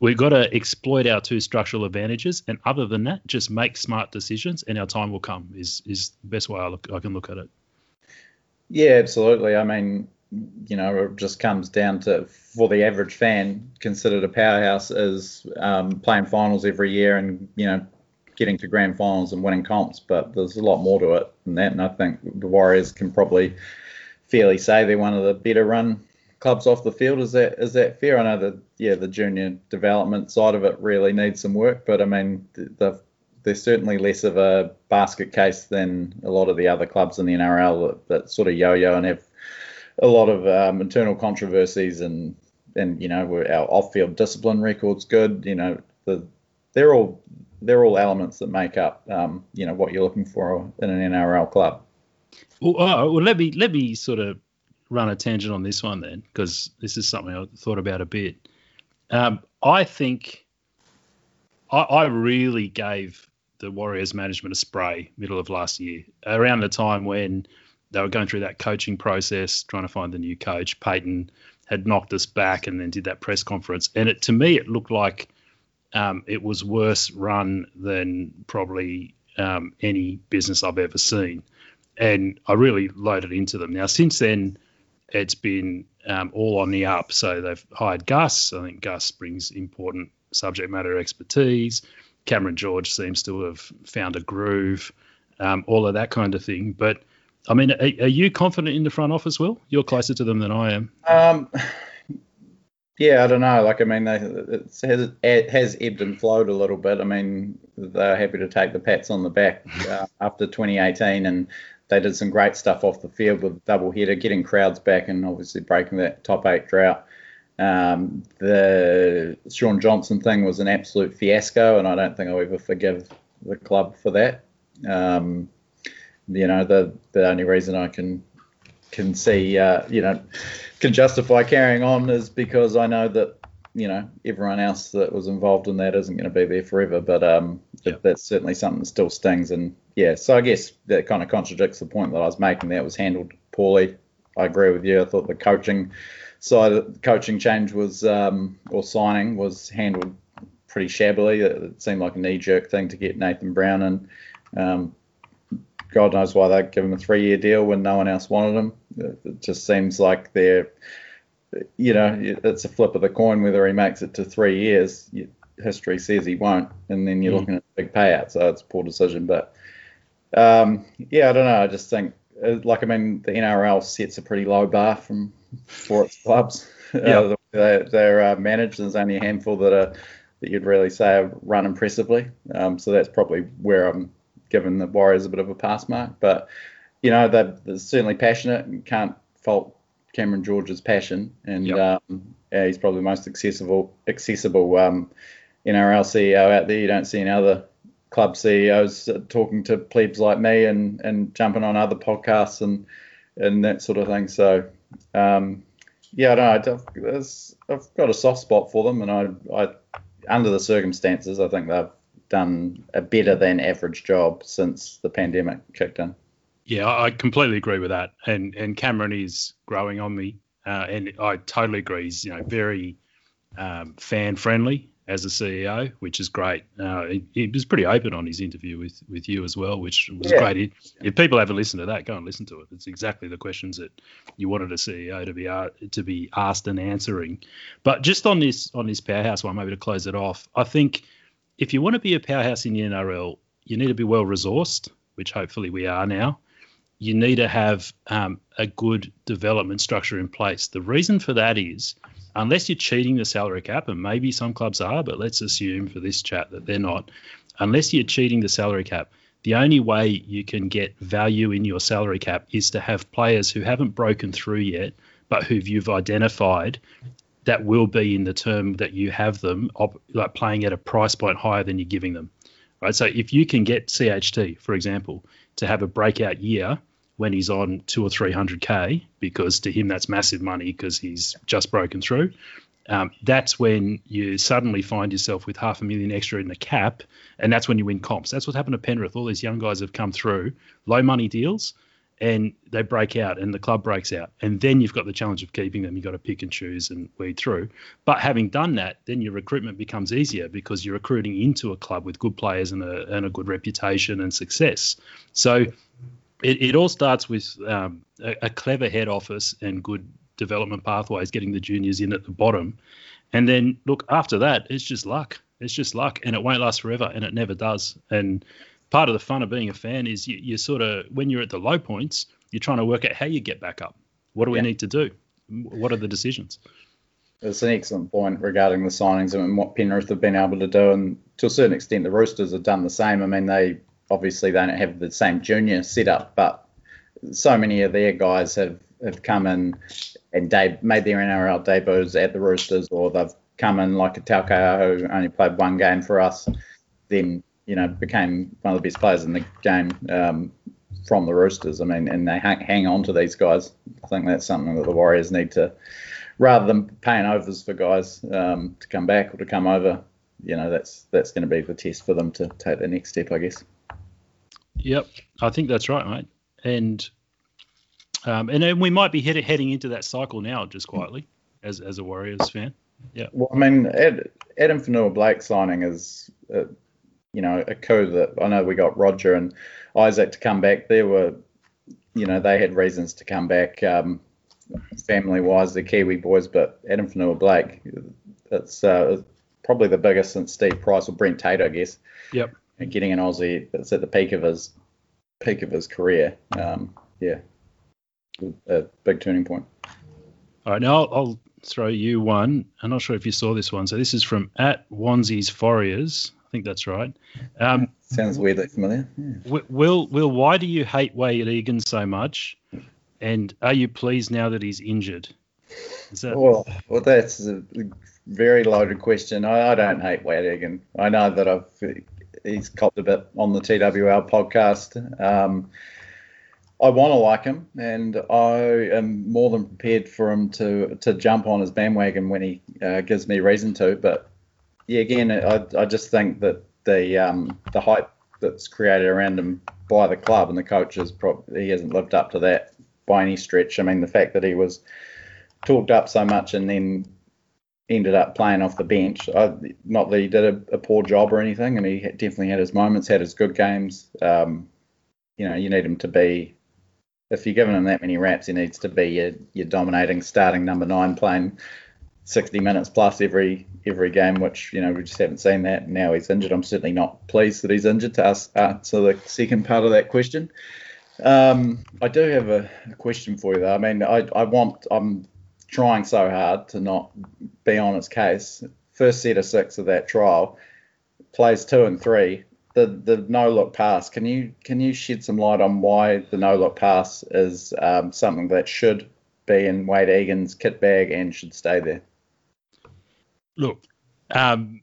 we've got to exploit our two structural advantages, and other than that, just make smart decisions, and our time will come. Is is the best way I look I can look at it. Yeah, absolutely. I mean, you know, it just comes down to for the average fan, considered a powerhouse is um, playing finals every year and you know getting to grand finals and winning comps. But there's a lot more to it than that, and I think the Warriors can probably fairly say they're one of the better run clubs off the field. Is that is that fair? I know that yeah, the junior development side of it really needs some work, but I mean the there's certainly less of a basket case than a lot of the other clubs in the NRL that, that sort of yo-yo and have a lot of um, internal controversies and and you know our off-field discipline record's good. You know the they're all they're all elements that make up um, you know what you're looking for in an NRL club. Well, oh, well, let me let me sort of run a tangent on this one then, because this is something I thought about a bit. Um, I think I, I, really gave the Warriors management a spray middle of last year, around the time when they were going through that coaching process, trying to find the new coach. Payten had knocked us back and then did that press conference, and it to me it looked like um, it was worse run than probably um, any business I've ever seen, and I really loaded into them. Now since then, it's been um, all on the up. So they've hired Gus. I think Gus brings important subject matter expertise. Cameron George seems to have found a groove, um, all of that kind of thing. But I mean, are, are, you confident in the front office, Will? You're closer to them than I am. Yeah, I don't know. Like, I mean, they, it, has, it has ebbed and flowed a little bit. I mean, they're happy to take the pats on the back uh, after 2018, and they did some great stuff off the field with double header, getting crowds back, and obviously breaking that top eight drought. Um, the Shaun Johnson thing was an absolute fiasco, and I don't think I'll ever forgive the club for that. Um, you know, the the only reason I can can see, uh, you know, can justify carrying on is because I know that you know everyone else that was involved in that isn't going to be there forever. But um, yep. that's certainly something that still stings. And yeah, so I guess that kind of contradicts the point that I was making. That was handled poorly. I agree with you. I thought the coaching side, the coaching change was um, or signing was handled pretty shabbily. It, it seemed like a knee-jerk thing to get Nathan Brown and um, God knows why they give him a three-year deal when no one else wanted him. It just seems like they're, you know, it's a flip of the coin whether he makes it to three years. History says he won't, and then you're mm. looking at a big payout, so it's a poor decision. But um, yeah, I don't know. I just think, uh, like, I mean, the NRL sets a pretty low bar from for its clubs. Yeah, uh, they, they're uh, managed. There's only a handful that are that you'd really say run impressively. Um, so that's probably where I'm given the Warriors a bit of a pass mark. But you know they're, they're certainly passionate and can't fault Cameron George's passion, and yep. um, yeah, he's probably the most accessible accessible um, NRL CEO out there. You don't see any other club CEOs talking to plebs like me and and jumping on other podcasts and and that sort of thing. So um, yeah, I don't know. I've, I've got a soft spot for them, and I, I under the circumstances, I think they've done a better than average job since the pandemic kicked in. Yeah, I completely agree with that. And and Cameron is growing on me, uh, and I totally agree. He's you know very um, fan friendly as a CEO, which is great. Uh, he, he, was pretty open on his interview with, with you as well, which was yeah. great. If people haven't listened to that, go and listen to it. It's exactly the questions that you wanted a CEO to be uh, to be asked and answering. But just on this on this powerhouse one, maybe to close it off, I think if you want to be a powerhouse in the NRL, you need to be well resourced, which hopefully we are now. You need to have um, a good development structure in place. The reason for that is, unless you're cheating the salary cap, and maybe some clubs are, but let's assume for this chat that they're not, unless you're cheating the salary cap, the only way you can get value in your salary cap is to have players who haven't broken through yet, but who you've identified that will be in the term that you have them op- like playing at a price point higher than you're giving them right? So if you can get CHT for example to have a breakout year when he's on two or three hundred k because to him that's massive money because he's just broken through um, that's when you suddenly find yourself with half a million extra in the cap and that's when you win comps. That's what happened to Penrith. All these young guys have come through. Low money deals and they break out and the club breaks out. And then you've got the challenge of keeping them. You've got to pick and choose and weed through. But having done that, then your recruitment becomes easier because you're recruiting into a club with good players and a, and a good reputation and success. So it, it all starts with um, a, a clever head office and good development pathways, getting the juniors in at the bottom. And then look, after that, it's just luck. It's just luck, and it won't last forever, and it never does. And part of the fun of being a fan is you, you sort of when you're at the low points, you're trying to work out how you get back up. What do we need to do? What are the decisions? It's an excellent point regarding the signings and what Penrith have been able to do, and to a certain extent, the Roosters have done the same. I mean, they obviously they don't have the same junior setup, but so many of their guys have, have come in and de- made their NRL debuts at the Roosters, or they've come in like a Taukei'aho who only played one game for us, then you know, became one of the best players in the game um, from the Roosters. I mean, and they hang, hang on to these guys. I think that's something that the Warriors need to, rather than paying overs for guys um, to come back or to come over. You know, that's that's going to be the test for them to take the next step, I guess. Yep, I think that's right, mate. And um, and then we might be head, heading into that cycle now, just quietly, as as a Warriors fan. Yeah. Well, I mean, Addin Fonua-Blake signing is. Uh, you know, a coup that I know we got Roger and Isaac to come back. There were, you know, they had reasons to come back, um, family wise, the Kiwi boys, but Addin Fonua-Blake, it's uh, probably the biggest since Steve Price or Brent Tate, I guess. Yep. And getting an Aussie that's at the peak of his peak of his career. Um, yeah, a big turning point. All right, now I'll, I'll, throw you one. I'm not sure if you saw this one. So this is from at Wansies Warriors. I think that's right. Um, Sounds weirdly familiar. Yeah. Will, Will, why do you hate Wayde Egan so much? And are you pleased now that he's injured? That... Well, well, that's a very loaded question. I, I don't hate Wayde Egan. I know that I've he's copped a bit on the TWL podcast. Um, I want to like him, and I am more than prepared for him to to jump on his bandwagon when he uh, gives me reason to. But yeah, again, I, I just think that the um, the hype that's created around him by the club and the coaches, probably he hasn't lived up to that by any stretch. I mean, the fact that he was talked up so much and then ended up playing off the bench. I, not that he did a, a, poor job or anything, and he definitely had his moments, had his good games. Um, you know, you need him to be. If you're giving him that many raps, he needs to be your, your dominating starting number nine, playing 60 minutes plus every every game, which you know we just haven't seen that. Now he's injured. I'm certainly not pleased that he's injured. To us, answer the second part of that question, um, I do have a, a, question for you though. I mean, I, I want I'm trying so hard to not be on his case. First set of six of that trial, plays two and three. The the no look pass. Can you can you shed some light on why the no look pass is um, something that should be in Wayde Egan's kit bag and should stay there? Look, um,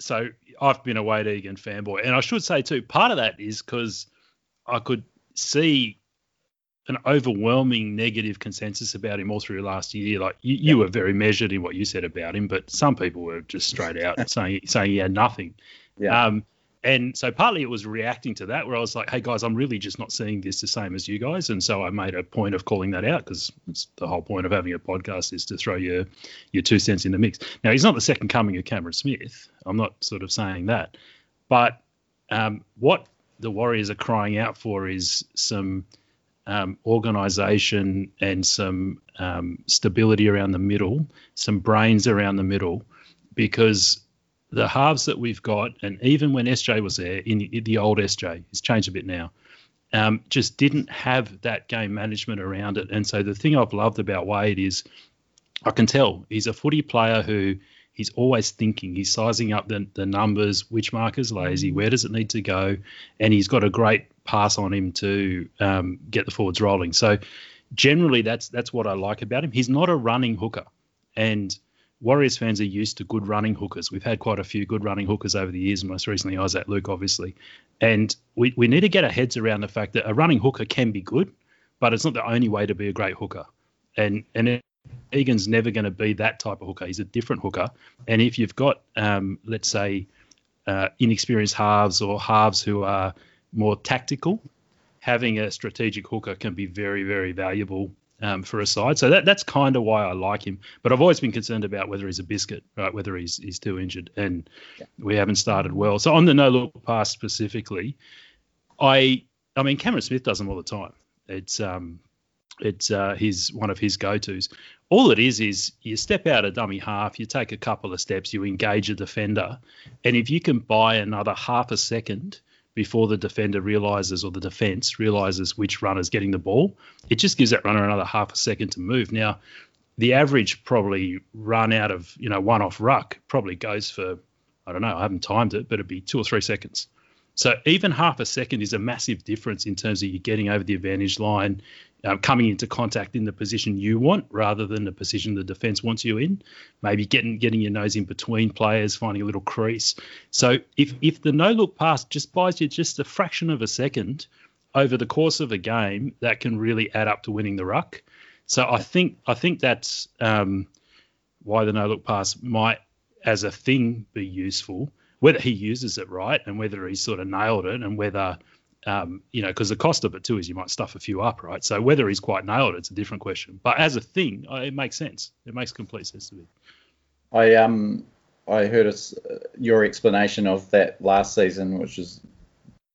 so I've been a Wayde Egan fanboy, and I should say too, part of that is because I could see an overwhelming negative consensus about him all through last year. Like you, you were very measured in what you said about him, but some people were just straight out saying saying he had nothing. Yeah. Um, and so partly it was reacting to that, where I was like, "Hey guys, I'm really just not seeing this the same as you guys," and so I made a point of calling that out because it's the whole point of having a podcast is to throw your your two cents in the mix. Now he's not the second coming of Cameron Smith. I'm not sort of saying that, but um, what the Warriors are crying out for is some um, organisation and some um, stability around the middle, some brains around the middle, because the halves that we've got, and even when SJ was there in the, old SJ, it's changed a bit now. Um, just didn't have that game management around it. And so the thing I've loved about Wayde is I can tell he's a footy player who he's always thinking. He's sizing up the, the numbers, which marker's lazy, where does it need to go, and he's got a great pass on him to um, get the forwards rolling. So generally, that's that's what I like about him. He's not a running hooker, and Warriors fans are used to good running hookers. We've had quite a few good running hookers over the years, most recently Isaac Luke, obviously. And we, we need to get our heads around the fact that a running hooker can be good, but it's not the only way to be a great hooker. And and Egan's never going to be that type of hooker. He's a different hooker. And if you've got, um, let's say, uh, inexperienced halves or halves who are more tactical, having a strategic hooker can be very, very valuable um, for a side. So that, that's kind of why I like him. But I've always been concerned about whether he's a biscuit, right? Whether he's he's too injured, and yeah. we haven't started well. So on the no look pass specifically, I I mean Cameron Smith does them all the time. It's um it's uh, his one of his go-to's. All it is is you step out a dummy half, you take a couple of steps, you engage a defender, and if you can buy another half a second before the defender realizes or the defense realizes which runner's getting the ball, it just gives that runner another half a second to move. Now, the average probably run out of you know one off ruck probably goes for I don't know, I haven't timed it, but it'd be two or three seconds. So even half a second is a massive difference in terms of you getting over the advantage line, um, coming into contact in the position you want rather than the position the defence wants you in. Maybe getting getting your nose in between players, finding a little crease. So if if the no look pass just buys you just a fraction of a second over the course of a game, that can really add up to winning the ruck. So I think I think that's um, why the no look pass might, as a thing, be useful whether he uses it right and whether he's sort of nailed it and whether um, you know, because the cost of it too is you might stuff a few up, right? So whether he's quite nailed, it's a different question. But as a thing, uh, it makes sense. It makes complete sense to me. I um I heard a, your explanation of that last season, which is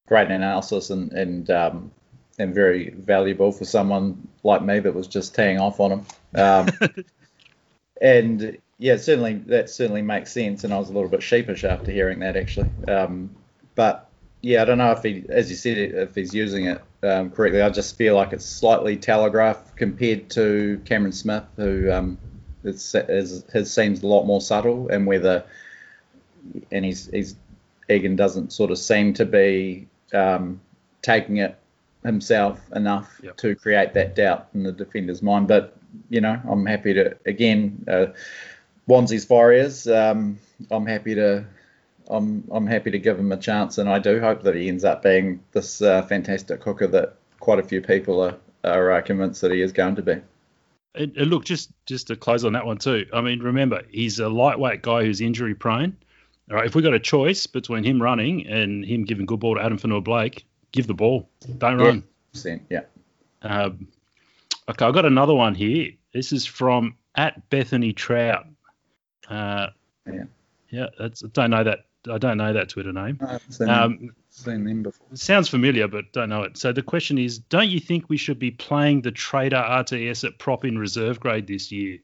great analysis and and um, and very valuable for someone like me that was just teeing off on him. Um, and yeah, certainly that certainly makes sense, and I was a little bit sheepish after hearing that actually. Um, but yeah, I don't know if he, as you said, if he's using it um, correctly. I just feel like it's slightly telegraphed compared to Cameron Smith, who um, is, is, his seems a lot more subtle, and whether and he's he's Egan doesn't sort of seem to be um, taking it himself enough yep. to create that doubt in the defender's mind. But you know, I'm happy to again. Uh, Warriors. Um, I'm happy to I'm I'm happy to give him a chance, and I do hope that he ends up being this uh, fantastic hooker that quite a few people are are uh, convinced that he is going to be. And, and, look, just just to close on that one too. I mean, remember he's a lightweight guy who's injury prone. All right, if we got a choice between him running and him giving good ball to Addin Fonua-Blake, give the ball. Don't run. yeah. Yeah. Um, okay, I've got another one here. This is from at Bethany Trout. Uh, yeah. Yeah, that's, I don't know that. I don't know that Twitter name. I've seen, um, seen them before. Sounds familiar, but don't know it. So the question is, don't you think we should be playing the Trader RTS at prop in reserve grade this year?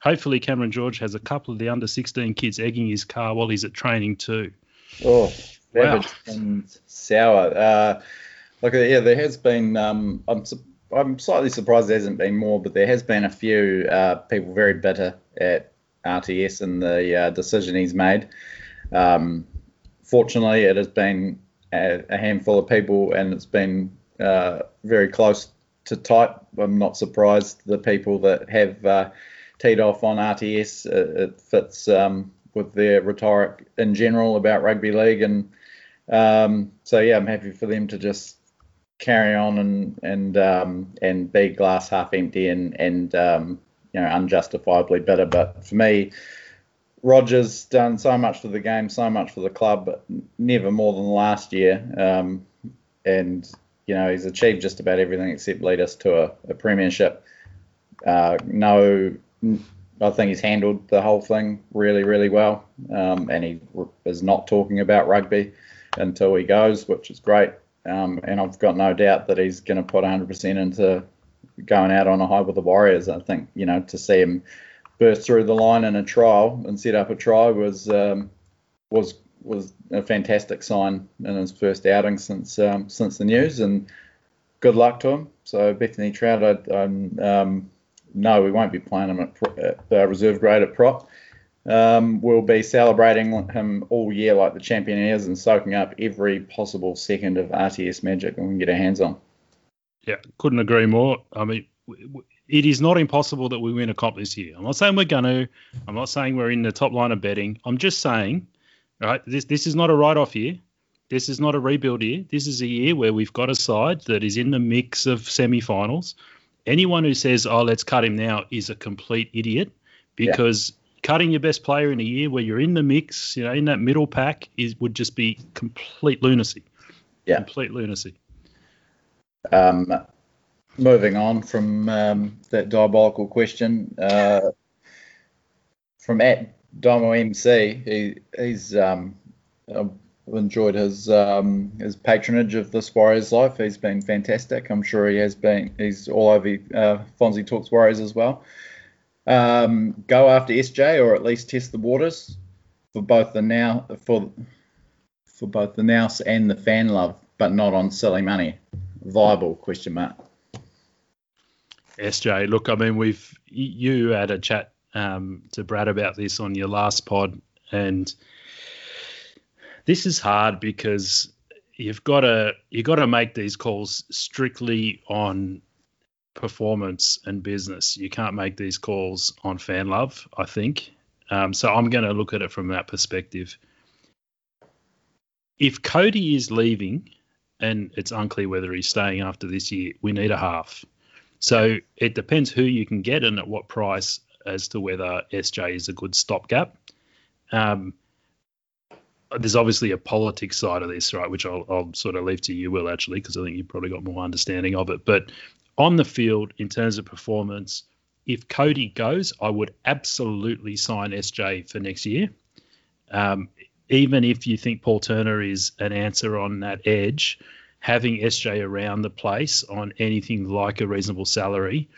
Hopefully, Cameron George has a couple of the under 16 kids egging his car while he's at training too. Oh, wow. and sour. Uh, look, yeah, there has been. Um, I'm I'm slightly surprised there hasn't been more, but there has been a few uh, people very bitter at RTS and the uh, decision he's made. Um, fortunately, it has been a, a, handful of people, and it's been uh, very close to tight. I'm not surprised the people that have uh, teed off on RTS. It, it fits um, with their rhetoric in general about rugby league, and um, so yeah, I'm happy for them to just carry on and and um, and be glass half empty and and um, you know unjustifiably bitter. But for me, Rogers done so much for the game, so much for the club, but never more than last year. Um, and you know he's achieved just about everything except lead us to a, a premiership. Uh, no, I think he's handled the whole thing really, really well, um, and he is not talking about rugby until he goes, which is great. Um, and I've got no doubt that he's going to put 100% into going out on a high with the Warriors. I think you know to see him burst through the line in a trial and set up a try was um, was was a fantastic sign in his first outing since um, since the news, and good luck to him. So Bethany Trout, I, um, no, we won't be playing him at, at uh, reserve grade at prop. Um, we'll be celebrating him all year like the champion is and soaking up every possible second of RTS magic we can get our hands on. Yeah, couldn't agree more. I mean, it is not impossible that we win a comp this year. I'm not saying we're going to. I'm not saying we're in the top line of betting. I'm just saying, right, this, this is not a write off year. This is not a rebuild year. This is a year where we've got a side that is in the mix of semi finals. Anyone who says, oh, let's cut him now is a complete idiot because yeah. cutting your best player in a year where you're in the mix, you know, in that middle pack is would just be complete lunacy. Yeah. Complete lunacy. Um, moving on from um, that diabolical question, uh, from at Domo MC, he, he's um, enjoyed his um, his patronage of this Warriors life. He's been fantastic. I'm sure he has been. He's all over uh, Fonzie Talks Warriors as well. Um, go after SJ or at least test the waters for both the now for for both the nous and the fan love, but not on silly money. Viable question mark. SJ, look, I mean, we've you had a chat um, to Brad about this on your last pod, and this is hard because you've got to you got to make these calls strictly on performance and business. You can't make these calls on fan love. I think. Um, so I'm going to look at it from that perspective. If Kodi is leaving, and it's unclear whether he's staying after this year, we need a half. So it depends who you can get and at what price as to whether SJ is a good stopgap. Um, there's obviously a politics side of this, right, which I'll, I'll sort of leave to you, Will, actually, because I think you've probably got more understanding of it. But on the field, in terms of performance, if Kodi goes, I would absolutely sign SJ for next year. Um, even if you think Paul Turner is an answer on that edge, having SJ around the place on anything like a reasonable salary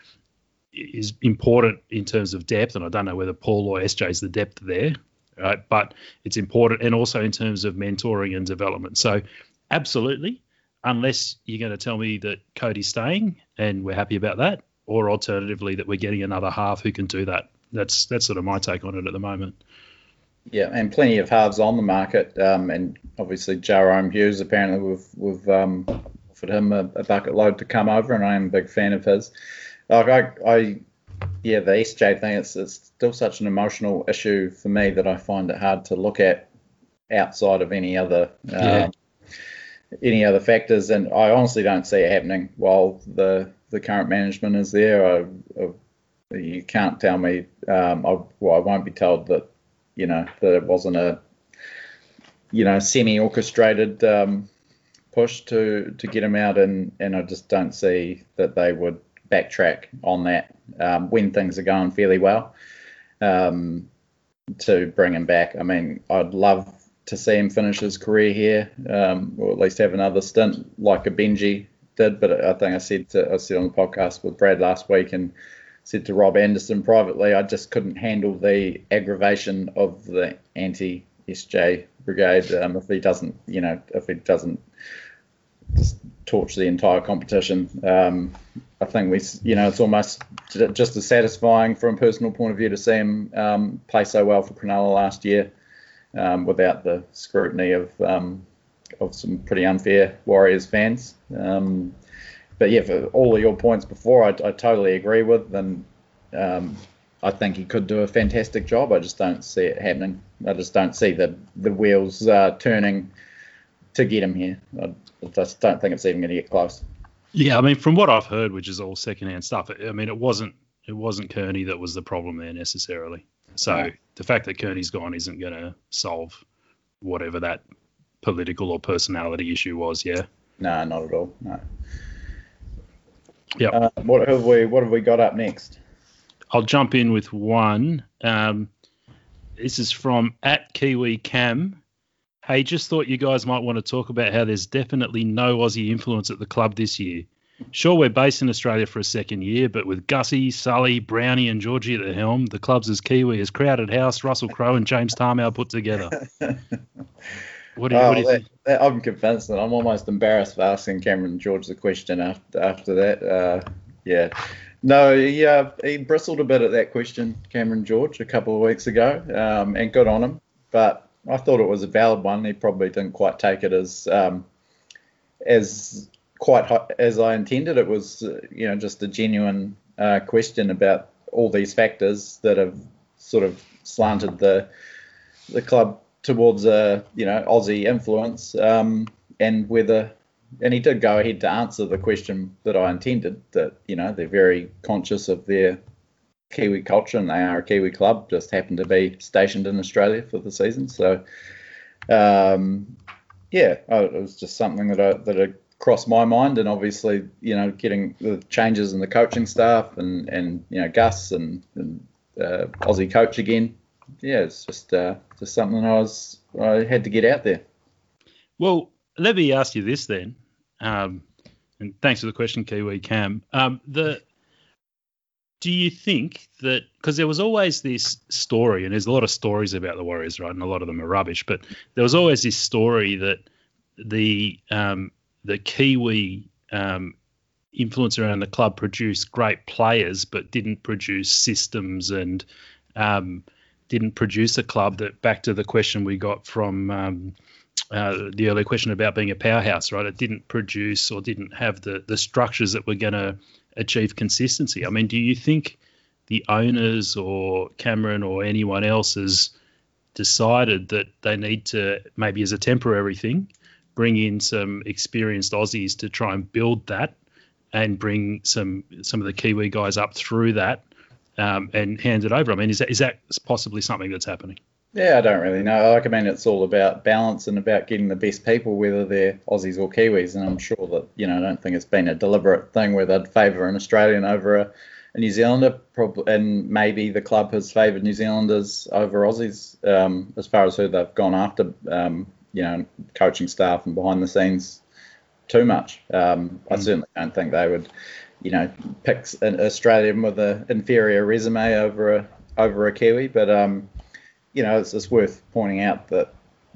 is important in terms of depth. And I don't know whether Paul or SJ is the depth there right? But it's important, and also in terms of mentoring and development. So, absolutely, unless you're going to tell me that Kodi's staying and we're happy about that, or alternatively that we're getting another half who can do that. That's that's sort of my take on it at the moment. Yeah, and plenty of halves on the market, um, and obviously Jahrome Hughes. Apparently, we've we've um, offered him a, a, bucket load to come over, and I am a big fan of his. Like I, I yeah, the SJ thing, it's, it's still such an emotional issue for me that I find it hard to look at outside of any other yeah. Um, any other factors. And I honestly don't see it happening while the the current management is there. I, I, you can't tell me. Um, I, well, I won't be told that you know that it wasn't a you know semi-orchestrated um, push to to get him out, and and I just don't see that they would backtrack on that um, when things are going fairly well um, to bring him back. I mean, I'd love to see him finish his career here, um, or at least have another stint like a Benji did. But I think I said to, I said on the podcast with Brad last week and said to Rob Anderson privately, I just couldn't handle the aggravation of the anti SJ brigade um, if he doesn't, you know, if he doesn't just torch the entire competition. Um, I think we, you know, it's almost just as satisfying from a personal point of view to see him um, play so well for Cronulla last year um, without the scrutiny of um, of some pretty unfair Warriors fans. Um, but yeah, for all of your points before, I, I totally agree with, and um, I think he could do a fantastic job. I just don't see it happening. I just don't see the the wheels uh, turning to get him here. I just don't think it's even going to get close. Yeah, I mean, from what I've heard, which is all secondhand stuff, I mean, it wasn't it wasn't Kearney that was the problem there necessarily. So the fact that Kearney's gone isn't going to solve whatever that political or personality issue was. Yeah. No, not at all. No. Yeah. Uh, what have we What have we got up next? I'll jump in with one. Um, this is from at Kiwi Cam. Hey, just thought you guys might want to talk about how there's definitely no Aussie influence at the club this year. sure we're based in Australia for a second year, but with Gussie, Sully, Brownie, and Georgie at the helm, the club's as Kiwi as Crowded House, Russell Crowe, and James Tamou put together. What do you, oh, what do you that? That, I'm convinced that I'm almost embarrassed for asking Cameron George the question after after that. Uh, yeah. No, yeah, he bristled a bit at that question, Cameron George, a couple of weeks ago, um, and good on him. But I thought it was a valid one. He probably didn't quite take it as um, as quite as I intended. It was, uh, you know, just a genuine uh, question about all these factors that have sort of slanted the the club towards a you know Aussie influence, um, and whether and he did go ahead to answer the question that I intended that you know they're very conscious of their Kiwi culture and they are a Kiwi club, just happen to be stationed in Australia for the season. So um, yeah, it was just something that I, that had crossed my mind, and obviously you know getting the changes in the coaching staff and and you know Gus and, and uh, Aussie coach again yeah, it's just uh, just something I was I had to get out there. Well, let me ask you this then, um, and thanks for the question, Kiwi Cam. Um, the do you think that because there was always this story, and there's a lot of stories about the Warriors, right? And a lot of them are rubbish, but there was always this story that the um, the Kiwi um, influence around the club produced great players, but didn't produce systems and um, didn't produce a club that back to the question we got from um, uh, the earlier question about being a powerhouse, right? It didn't produce or didn't have the the structures that were going to achieve consistency. I mean, do you think the owners or Cameron or anyone else has decided that they need to maybe as a temporary thing bring in some experienced Aussies to try and build that and bring some some of the Kiwi guys up through that um, and hand it over. I mean, is that is that possibly something that's happening? Yeah, I don't really know. Like, I mean, it's all about balance and about getting the best people, whether they're Aussies or Kiwis. And I'm sure that, you know, I don't think it's been a deliberate thing where they'd favour an Australian over a, a New Zealander. Probably, and maybe the club has favoured New Zealanders over Aussies um, as far as who they've gone after, um, you know, coaching staff and behind the scenes too much. Um, mm. I certainly don't think they would you know, picks an Australian with an inferior resume over a over a Kiwi. But um, you know, it's, it's worth pointing out that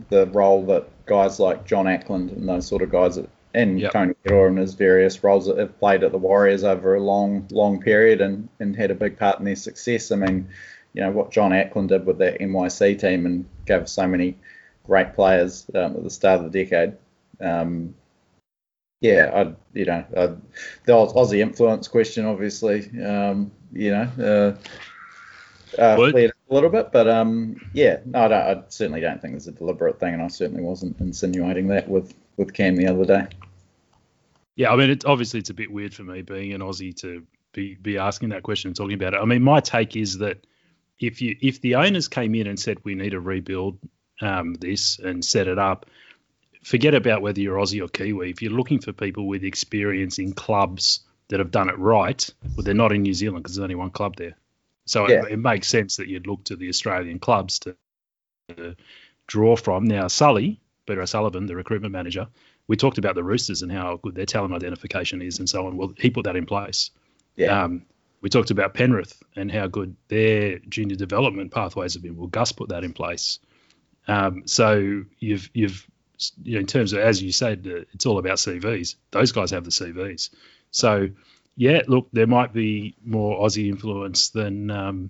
the role that guys like John Ackland and those sort of guys and yep. Tony Hiroa and his various roles that have played at the Warriors over a long, long period and, and had a big part in their success. I mean, you know, what John Ackland did with that NYC team and gave so many great players um, at the start of the decade. Um, yeah, I you know I, the Aussie influence question, obviously, um, you know, uh, uh, a little bit, but um, yeah, no, I, I, certainly don't think it's a deliberate thing, and I certainly wasn't insinuating that with with Cam the other day. Yeah, I mean, it, obviously it's a bit weird for me being an Aussie to be be asking that question and talking about it. I mean, my take is that if you if the owners came in and said we need to rebuild um, this and set it up forget about whether you're Aussie or Kiwi. If you're looking for people with experience in clubs that have done it right, well, they're not in New Zealand because there's only one club there. So yeah. it, it, makes sense that you'd look to the Australian clubs to, to draw from. Now, Sully, Peter O'Sullivan, the recruitment manager, we talked about the Roosters and how good their talent identification is and so on. Well, he put that in place. Yeah. Um, we talked about Penrith and how good their junior development pathways have been. Well, Gus put that in place. Um, so you've you've you know, in terms of as you said, uh, it's all about CVs. Those guys have the CVs. So yeah, look, there might be more Aussie influence than um,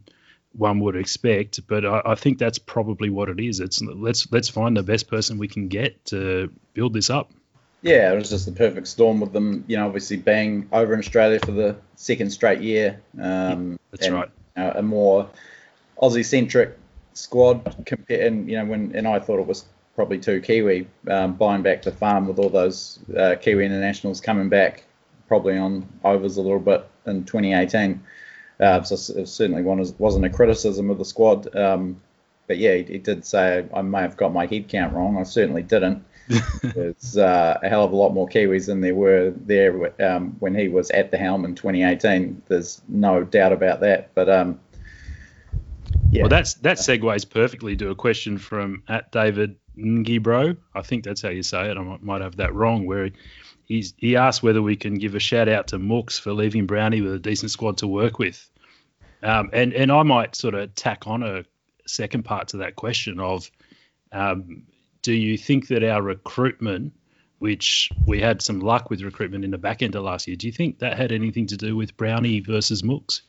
one would expect, but I, I, think that's probably what it is. It's let's let's find the best person we can get to build this up. Yeah, it was just the perfect storm with them. You know, obviously being over in Australia for the second straight year. Um, yeah, that's and, right. You know, a more Aussie centric squad compared, and you know, when and I thought it was probably two Kiwi um, buying back the farm with all those uh, Kiwi internationals coming back, probably on overs a little bit in 2018. Uh, so it certainly wasn't a criticism of the squad. Um, but yeah, he, he, did say I may have got my head count wrong. I certainly didn't. There's uh, a hell of a lot more Kiwis than there were there um, when he was at the helm in 2018. There's no doubt about that. But um, yeah. Well, that's that segues perfectly to a question from at David Ngibro. I think that's how you say it. I might have that wrong. Where he's, he asked whether we can give a shout out to Mooks for leaving Brownie with a decent squad to work with. Um, and and I might sort of tack on a second part to that question of, um, do you think that our recruitment, which we had some luck with recruitment in the back end of last year, do you think that had anything to do with Brownie versus Mooks?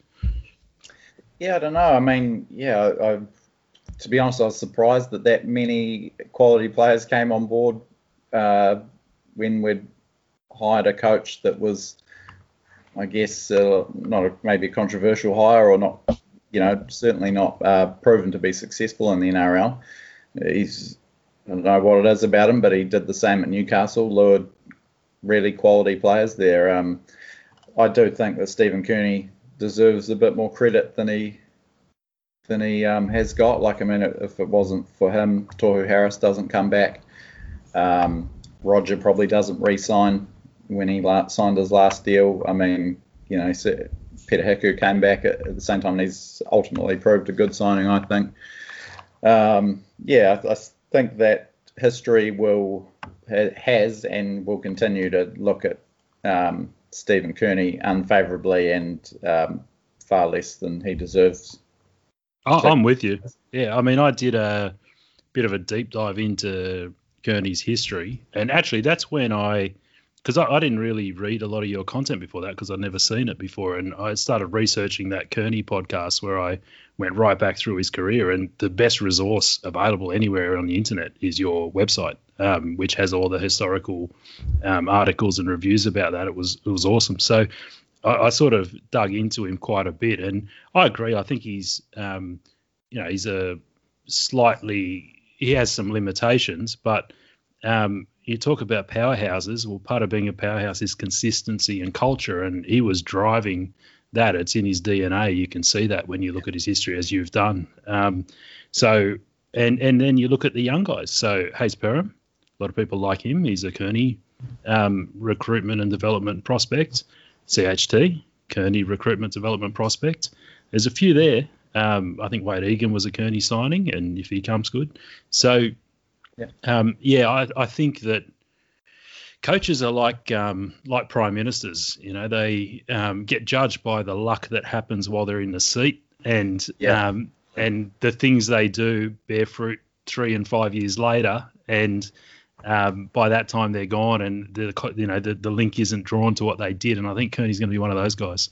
Yeah, I don't know. I mean, yeah, I, to be honest, I was surprised that that many quality players came on board uh, when we'd hired a coach that was, I guess, uh, not a, maybe a controversial hire or not, you know, certainly not uh, proven to be successful in the NRL. He's, I don't know what it is about him, but he did the same at Newcastle, lured really quality players there. Um, I do think that Stephen Kearney deserves a bit more credit than he than he um, has got. Like, I mean, if it wasn't for him, Tohu Harris doesn't come back. Um, Roger probably doesn't re-sign when he la- signed his last deal. I mean, you know, Peter Hiku came back at, at, the same time. and he's ultimately proved a good signing, I think. Um, yeah, I, I, think that history will has and will continue to look at um, Stephen Kearney unfavourably and um, far less than he deserves. I, am with you. Yeah, I mean, I did a bit of a deep dive into Kearney's history, and actually, that's when I, because I, I, didn't really read a lot of your content before that because I'd never seen it before, and I started researching that Kearney podcast where I went right back through his career, and the best resource available anywhere on the internet is your website, um, which has all the historical um, articles and reviews about that. It was it was awesome. So I, I, sort of dug into him quite a bit, and I agree. I think he's, um, you know, he's a slightly he has some limitations, but um, you talk about powerhouses. Well, part of being a powerhouse is consistency and culture, and he was driving that. It's in his DNA. You can see that when you look at his history, as you've done. Um, so, and and then you look at the young guys. So Hayze Perham, a lot of people like him. He's a Kearney um, recruitment and development prospect. CHT, Kearney recruitment development prospect. There's a few there. Um, I think Wayde Egan was a Kearney signing, and if he comes good, so yeah, um, yeah I, I, think that coaches are like um, like prime ministers. You know, they um, get judged by the luck that happens while they're in the seat, and yeah. Um, and the things they do bear fruit three and five years later, and um, by that time they're gone, and the you know the, the link isn't drawn to what they did. And I think Kearney's going to be one of those guys.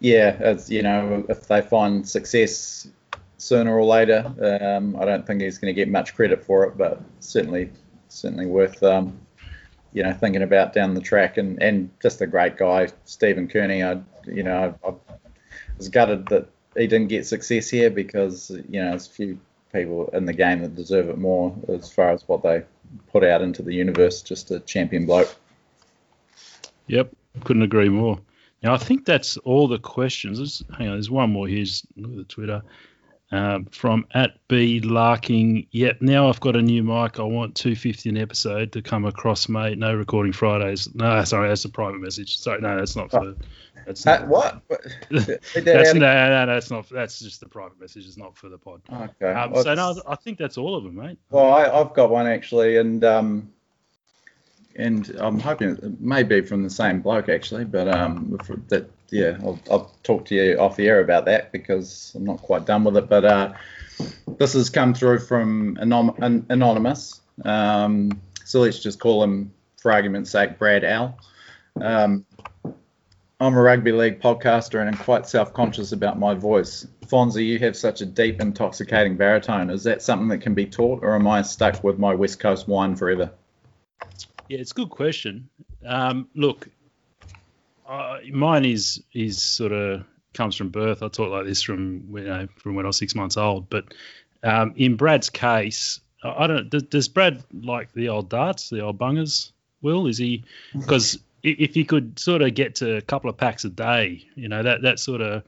Yeah, as you know, if they find success sooner or later, um, I don't think he's going to get much credit for it, but certainly certainly worth um, you know thinking about down the track. And and just a great guy, Stephen Kearney. I you know I, I was gutted that he didn't get success here because you know there's a few people in the game that deserve it more as far as what they put out into the universe. Just a champion bloke. Yep, couldn't agree more. Now I think that's all the questions. There's, hang on, there's one more. Here's look at the Twitter um, from at B Larking. Yep, now I've got a new mic. I want 250 an episode to come across, mate. No recording Fridays. No, sorry, that's a private message. Sorry, no, that's not for. That's not, uh, what? that's no, no, that's not. That's just the private message. It's not for the pod. Okay. Um, well, so no, I think that's all of them, mate. Well, I, have got one actually, and um, and I'm hoping it may be from the same bloke actually, but um, that yeah, I'll, I'll talk to you off the air about that because I'm not quite done with it. But uh, this has come through from anom- an- anonymous, um, so let's just call him, for argument's sake, Brad Al. Um, I'm a rugby league podcaster and I'm quite self-conscious about my voice. Fonzie, you have such a deep, intoxicating baritone. Is that something that can be taught, or am I stuck with my West Coast whine forever? Yeah, it's a good question. Um, look, uh, mine is is sort of comes from birth. I talk like this from you know from when I was six months old. But um, in Brad's case, I don't. Does Brad like the old darts, the old bungers? Will is he? Because if he could sort of get to a couple of packs a day, you know that that sort of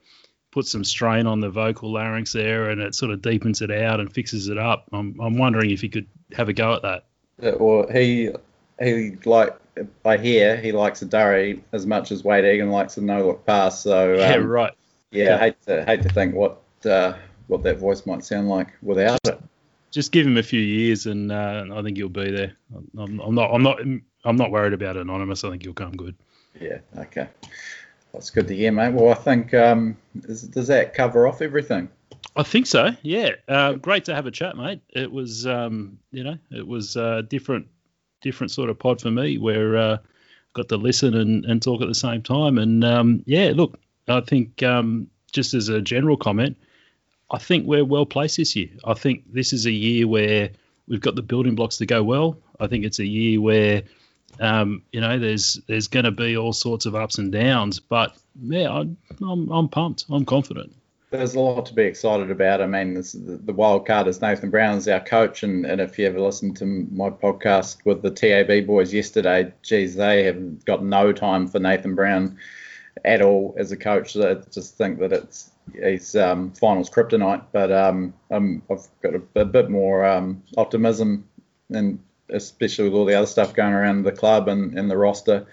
puts some strain on the vocal larynx there, and it sort of deepens it out and fixes it up. I'm I'm wondering if he could have a go at that. Yeah, well, he he like I hear he likes a durry as much as Wayde Egan likes a no look pass. So um, yeah, right. Yeah, I hate to hate to think what uh, what that voice might sound like without it. just give him a few years, and uh, I think he'll be there. I'm, I'm, not. I'm not. I'm not worried about anonymous. I think he'll come good. Yeah. Okay. That's good to hear, mate. Well, I think um, is, does that cover off everything? I think so. Yeah. Uh, great to have a chat, mate. It was, um, you know, it was a different, different sort of pod for me where uh, got to listen and, and talk at the same time. And um, yeah, look, I think um, just as a general comment, I think we're well placed this year. I think this is a year where we've got the building blocks to go well. I think it's a year where um, you know there's there's going to be all sorts of ups and downs, but yeah, I, I'm I'm pumped. I'm confident. There's a lot to be excited about. I mean, this, the, the wild card is Nathan Brown our coach, and, and if you ever listened to my podcast with the TAB boys yesterday, geez, they have got no time for Nathan Brown at all as a coach. I just think that it's he's um, finals kryptonite. But um, um, I've got a, a bit more um, optimism, and especially with all the other stuff going around the club and, and the roster.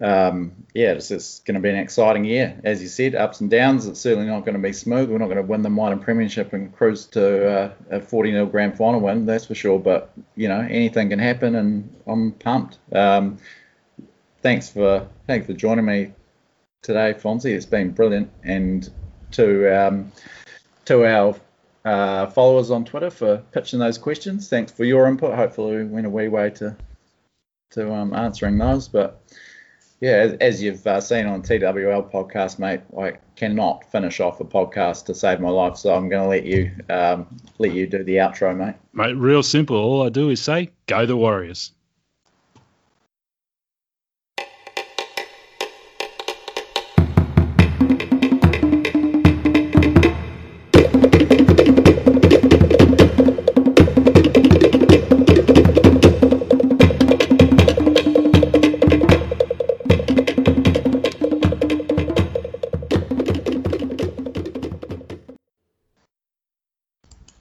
Um, yeah, it's, it's going to be an exciting year. As you said, ups and downs. It's certainly not going to be smooth. We're not going to win the minor Premiership and cruise to uh, a 40 0 grand final win, that's for sure. But, you know, anything can happen, and I'm pumped. Um, thanks for thanks for joining me today, Fonzie. It's been brilliant. And to um, to our uh, followers on Twitter for pitching those questions. Thanks for your input. Hopefully, we went a wee way to to um, answering those. But yeah, as, as you've uh, seen on TWL podcast, mate, I cannot finish off a podcast to save my life. So I'm going to let you um, let you do the outro, mate. Mate, real simple. All I do is say, "Go the Warriors."